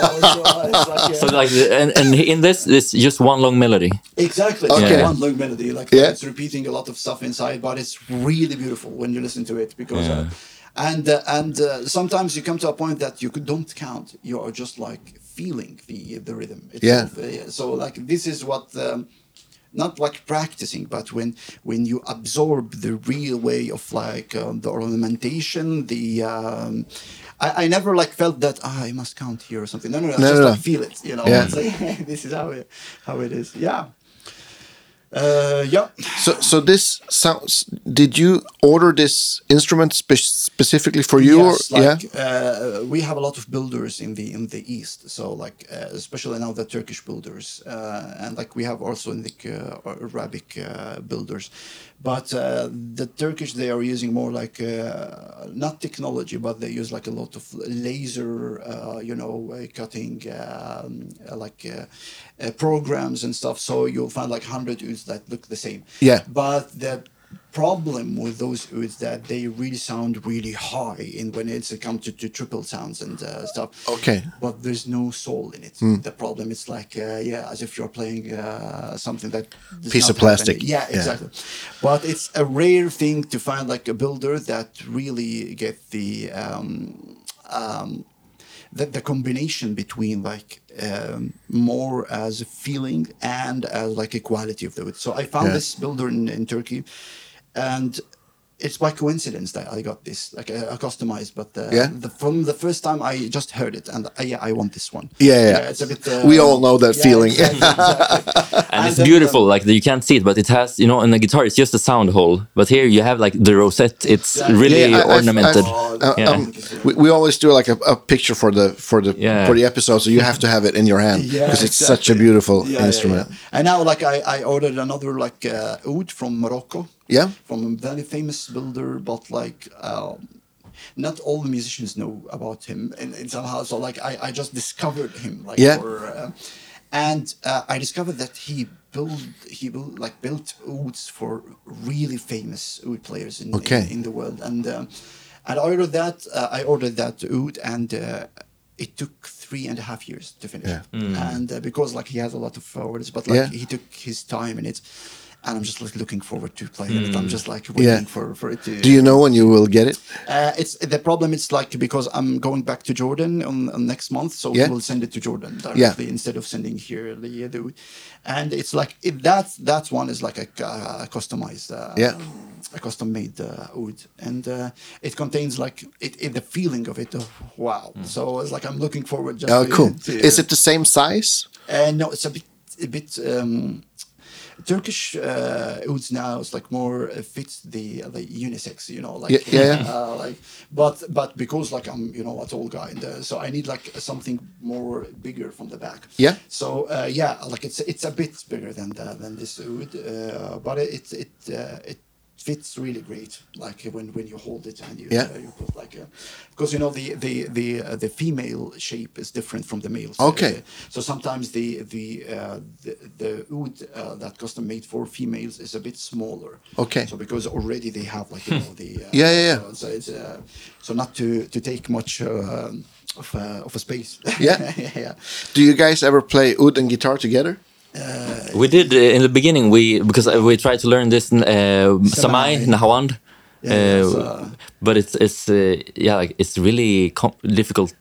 like, So like, the- and, and in this, it's just one long melody. Exactly. Okay. It's one long melody. Like Yeah. it's repeating a lot of stuff inside, but it's really beautiful when you listen to it because. Uh, and uh, and uh, sometimes you come to a point that you don't count. You are just like feeling the the rhythm. itself. Uh, so like this is what. Um, not like practicing, but when when you absorb the real way of like um, the ornamentation, the um, I, I never like felt that ah, I must count here or something. No, no, no, I No, just no, like feel it. You know, Yeah. like, this is how it how it is. Yeah. Uh, yeah. So so this sounds. Did you order this instrument spe- specifically for you? yes, or, like yeah. uh, we have a lot of builders in the in the east. So like uh, especially now the Turkish builders, uh, and like we have also in the uh, Arabic uh, builders, but uh, the Turkish they are using more like uh, not technology, but they use like a lot of laser, uh, you know, cutting um, uh, like uh, programs and stuff. So you'll find like hundred ouds that look the same. Yeah. But the problem with those ouds that they really sound really high in when it's come to, to triple sounds and uh, stuff. Okay. But there's no soul in it. The problem is like uh, yeah, as if you're playing uh, something that Piece of plastic. any- Yeah, Yeah. exactly. But it's a rare thing to find like a builder that really get the um, um, the, the combination between like um, more as a feeling and as like a quality of the wood. So I found Yeah. this builder in, in Turkey, and it's by coincidence that I got this like a, a customized. But uh, Yeah. the, from the first time I just heard it, and uh, yeah, I want this one. Yeah, yeah. it's a bit. Uh, We all know that yeah, feeling. exactly, exactly. And, it's then, beautiful. um, like you can't see it, but it has, you know, in the guitar, it's just a sound hole. But here you have like the rosette. It's Yeah. really Yeah, I- I've- ornamented. I've- uh, Yeah. um, we, we always do like a, a picture for the for the Yeah. for the episode, so you have to have it in your hand Yeah, because it's such a beautiful Yeah, yeah, instrument. yeah. And now, like, I, I ordered another like uh, oud from Morocco. Yeah. From a very famous builder, but like. Um, not all the musicians know about him, and, and somehow, so like I, I just discovered him, like, Yeah. for, uh, and uh, I discovered that he built he built like built ouds for really famous oud players in Okay. in, in the world, and um, and I ordered that uh, I ordered that oud, and uh, it took three and a half years to finish, Yeah. and uh, because like he has a lot of uh, orders, but like Yeah. he took his time in it. And I'm just like looking forward to playing it. I'm just like waiting Yeah. for, for it to. Do you know when you will get it? Uh, it's the problem. It's like because I'm going back to Jordan on, on next month, so Yeah. we will send it to Jordan directly instead of sending here the the. And it's like it, that that one is like a, uh, customized. Uh, Yeah. A custom made uh, oud, and uh, it contains like it, it the feeling of it. Oh, wow! So it's like I'm looking forward. Just Oh, cool. to- Is it the same size? uh, no, it's a bit, a bit. Um, Turkish uh, ouds now is like more uh, fits the the unisex, you know, like Yeah, yeah, yeah. Uh, like, but but because like I'm you know a tall guy, and, uh, so I need like something more bigger from the back. Yeah. So uh, yeah, like it's it's a bit bigger than the, than this uh, but it it uh, it fits really great. Like when when you hold it and you Yeah. uh, you put like a, because you know the the the uh, the female shape is different from the male. Okay. Uh, so sometimes the the uh, the, the oud uh, that custom made for females is a bit smaller. Okay. So because already they have like you know the uh, Yeah, yeah, yeah. So, it's uh, so not to to take much uh, of uh, of a space. Yeah. yeah, yeah. Do you guys ever play oud and guitar together? We did uh, in the beginning. We because uh, we tried to learn this uh, Samai Samai. Nahawand. Yeah, uh, it's, uh, but it's it's uh, yeah like it's really com- difficult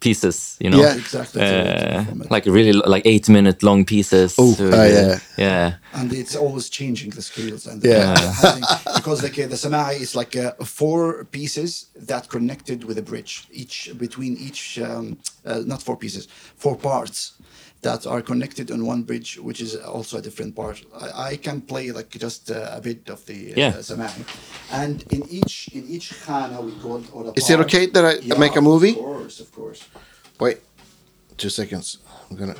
pieces you know Yeah, exactly, to- to uh, like really like eight minute long pieces Oh, to- uh, yeah. yeah and it's always changing the scales and Yeah. uh, having, because like uh, the samai is like uh, four pieces that connected with a bridge each between each um, uh, not four pieces four parts that are connected on one bridge which is also a different part i, I can play like just uh, a bit of the uh, Yeah. samai and in each in each khana we call it or a Is it okay that I Yeah, make a movie? of course of course Wait, two seconds. I'm gonna.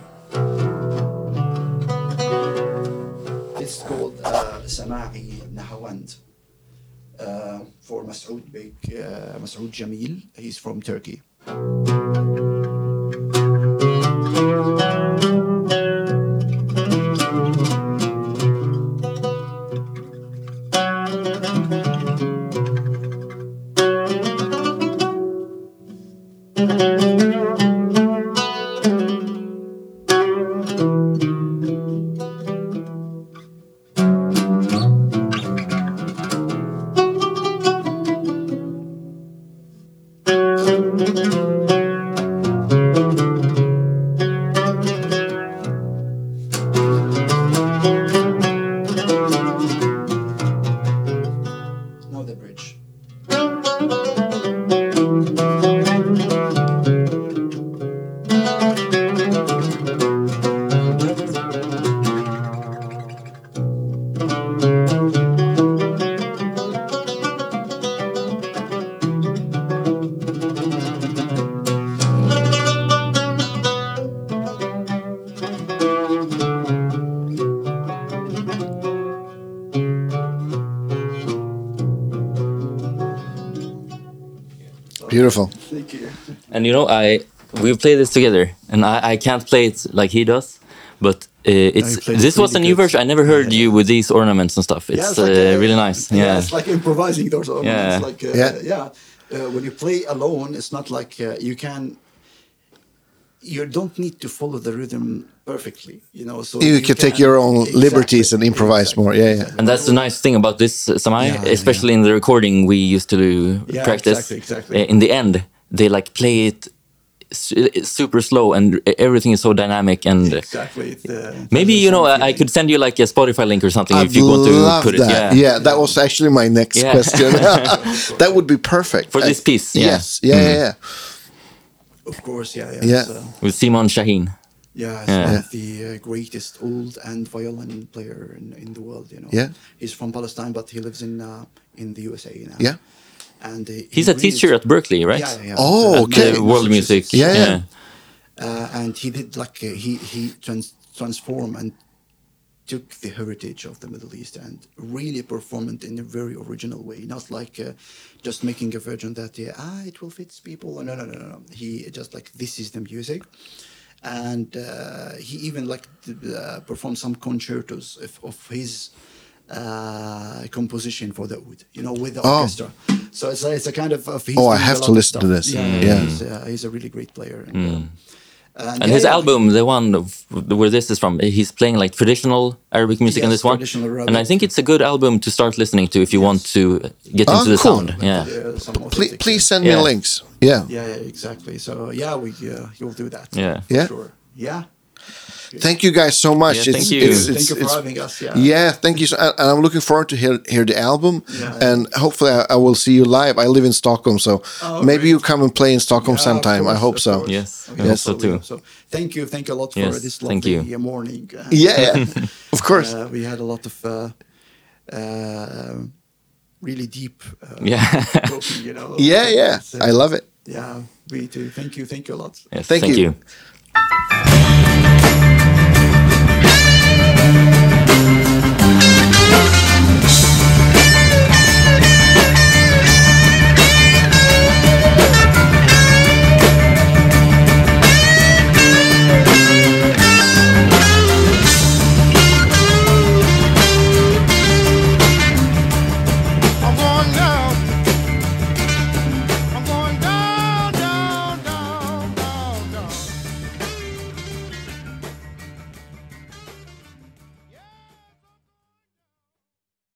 It's called uh, Sama'i Nahawand uh, for Masoud Beg, uh, Masoud Jamil. He's from Turkey. Beautiful. Thank you. And you know, I we play this together, and I, I can't play it like he does, but uh, it's plays this was a new good. version. I never heard you with these ornaments and stuff. It's, like, uh, uh, really nice. Yeah, it's like improvising those ornaments. Yeah. Like, uh, Yeah. yeah. Uh, when you play alone, it's not like uh, you can. You don't need to follow the rhythm perfectly, you know. So You can take your own liberties and improvise more. Yeah, yeah. and that's the nice thing about this uh, Samai, Yeah, yeah, especially in the recording we used to do Yeah, practice. exactly, exactly. Uh, In the end, they like play it super slow, and everything is so dynamic and. Exactly. The, Maybe you know I I could send you like a Spotify link or something I'd if you want to love put it. Yeah. Yeah. that was actually my next Yeah. question. that would be perfect For this Uh, piece, yeah. Yes, yeah, yeah, yeah. Of course, yeah, yeah. Yeah. It's, uh, with Simon Shaheen. yeah, it's Yeah. one of the uh, greatest old and violin player in, in the world. You know. Yeah. He's from Palestine, but he lives in uh, in the USA now. Yeah. And uh, He's he a really- teacher at Berklee, right? Yeah, yeah, yeah. Oh, At okay. World music. Yeah, yeah. uh, and he did like uh, he he trans- transformed and took the heritage of the Middle East and really performed it in a very original way, not like uh, just making a version that yeah ah it will fit people. No, no, no, no, no. He just like this is the music, and uh, he even like uh, performed some concertos of, of his. Uh, composition for the oud, you know, with the Oh. orchestra. So it's a, it's a kind of. of he's Oh, I have to of listen to this. Yeah, Yeah. He's, uh, he's a really great player. And, uh, And yeah, his yeah. album, the one of, where this is from, he's playing like traditional Arabic music in this one. Arabic. And I think it's a good album to start listening to if you want to get Oh, into the cool. sound. Yeah. Yeah, Please, please send Yeah. me links. Yeah. Yeah, yeah, exactly. So yeah, we uh, you'll do that. Yeah. Yeah. sure. Yeah. Thank you guys so much. Yeah, thank you. It's, Thank you for it's- having us. Yeah. yeah, thank you. So, and and I'm looking forward to hear hear the album, Yeah. and hopefully I, I will see you live. I live in Stockholm, so Oh, maybe great. you come and play in Stockholm Yeah, of sometime. I hope so. course. Yes, I Okay, hope so too. So thank you, thank you a lot for Yes, this thank lovely you. uh, morning. Uh, Yeah, yeah. of course. uh, we had a lot of uh, uh, really deep. Uh, Yeah. talking, you know. yeah, yeah. It's, uh, I love it. Yeah, we too. Thank you, thank you a lot. Yes, Thank thank you. You.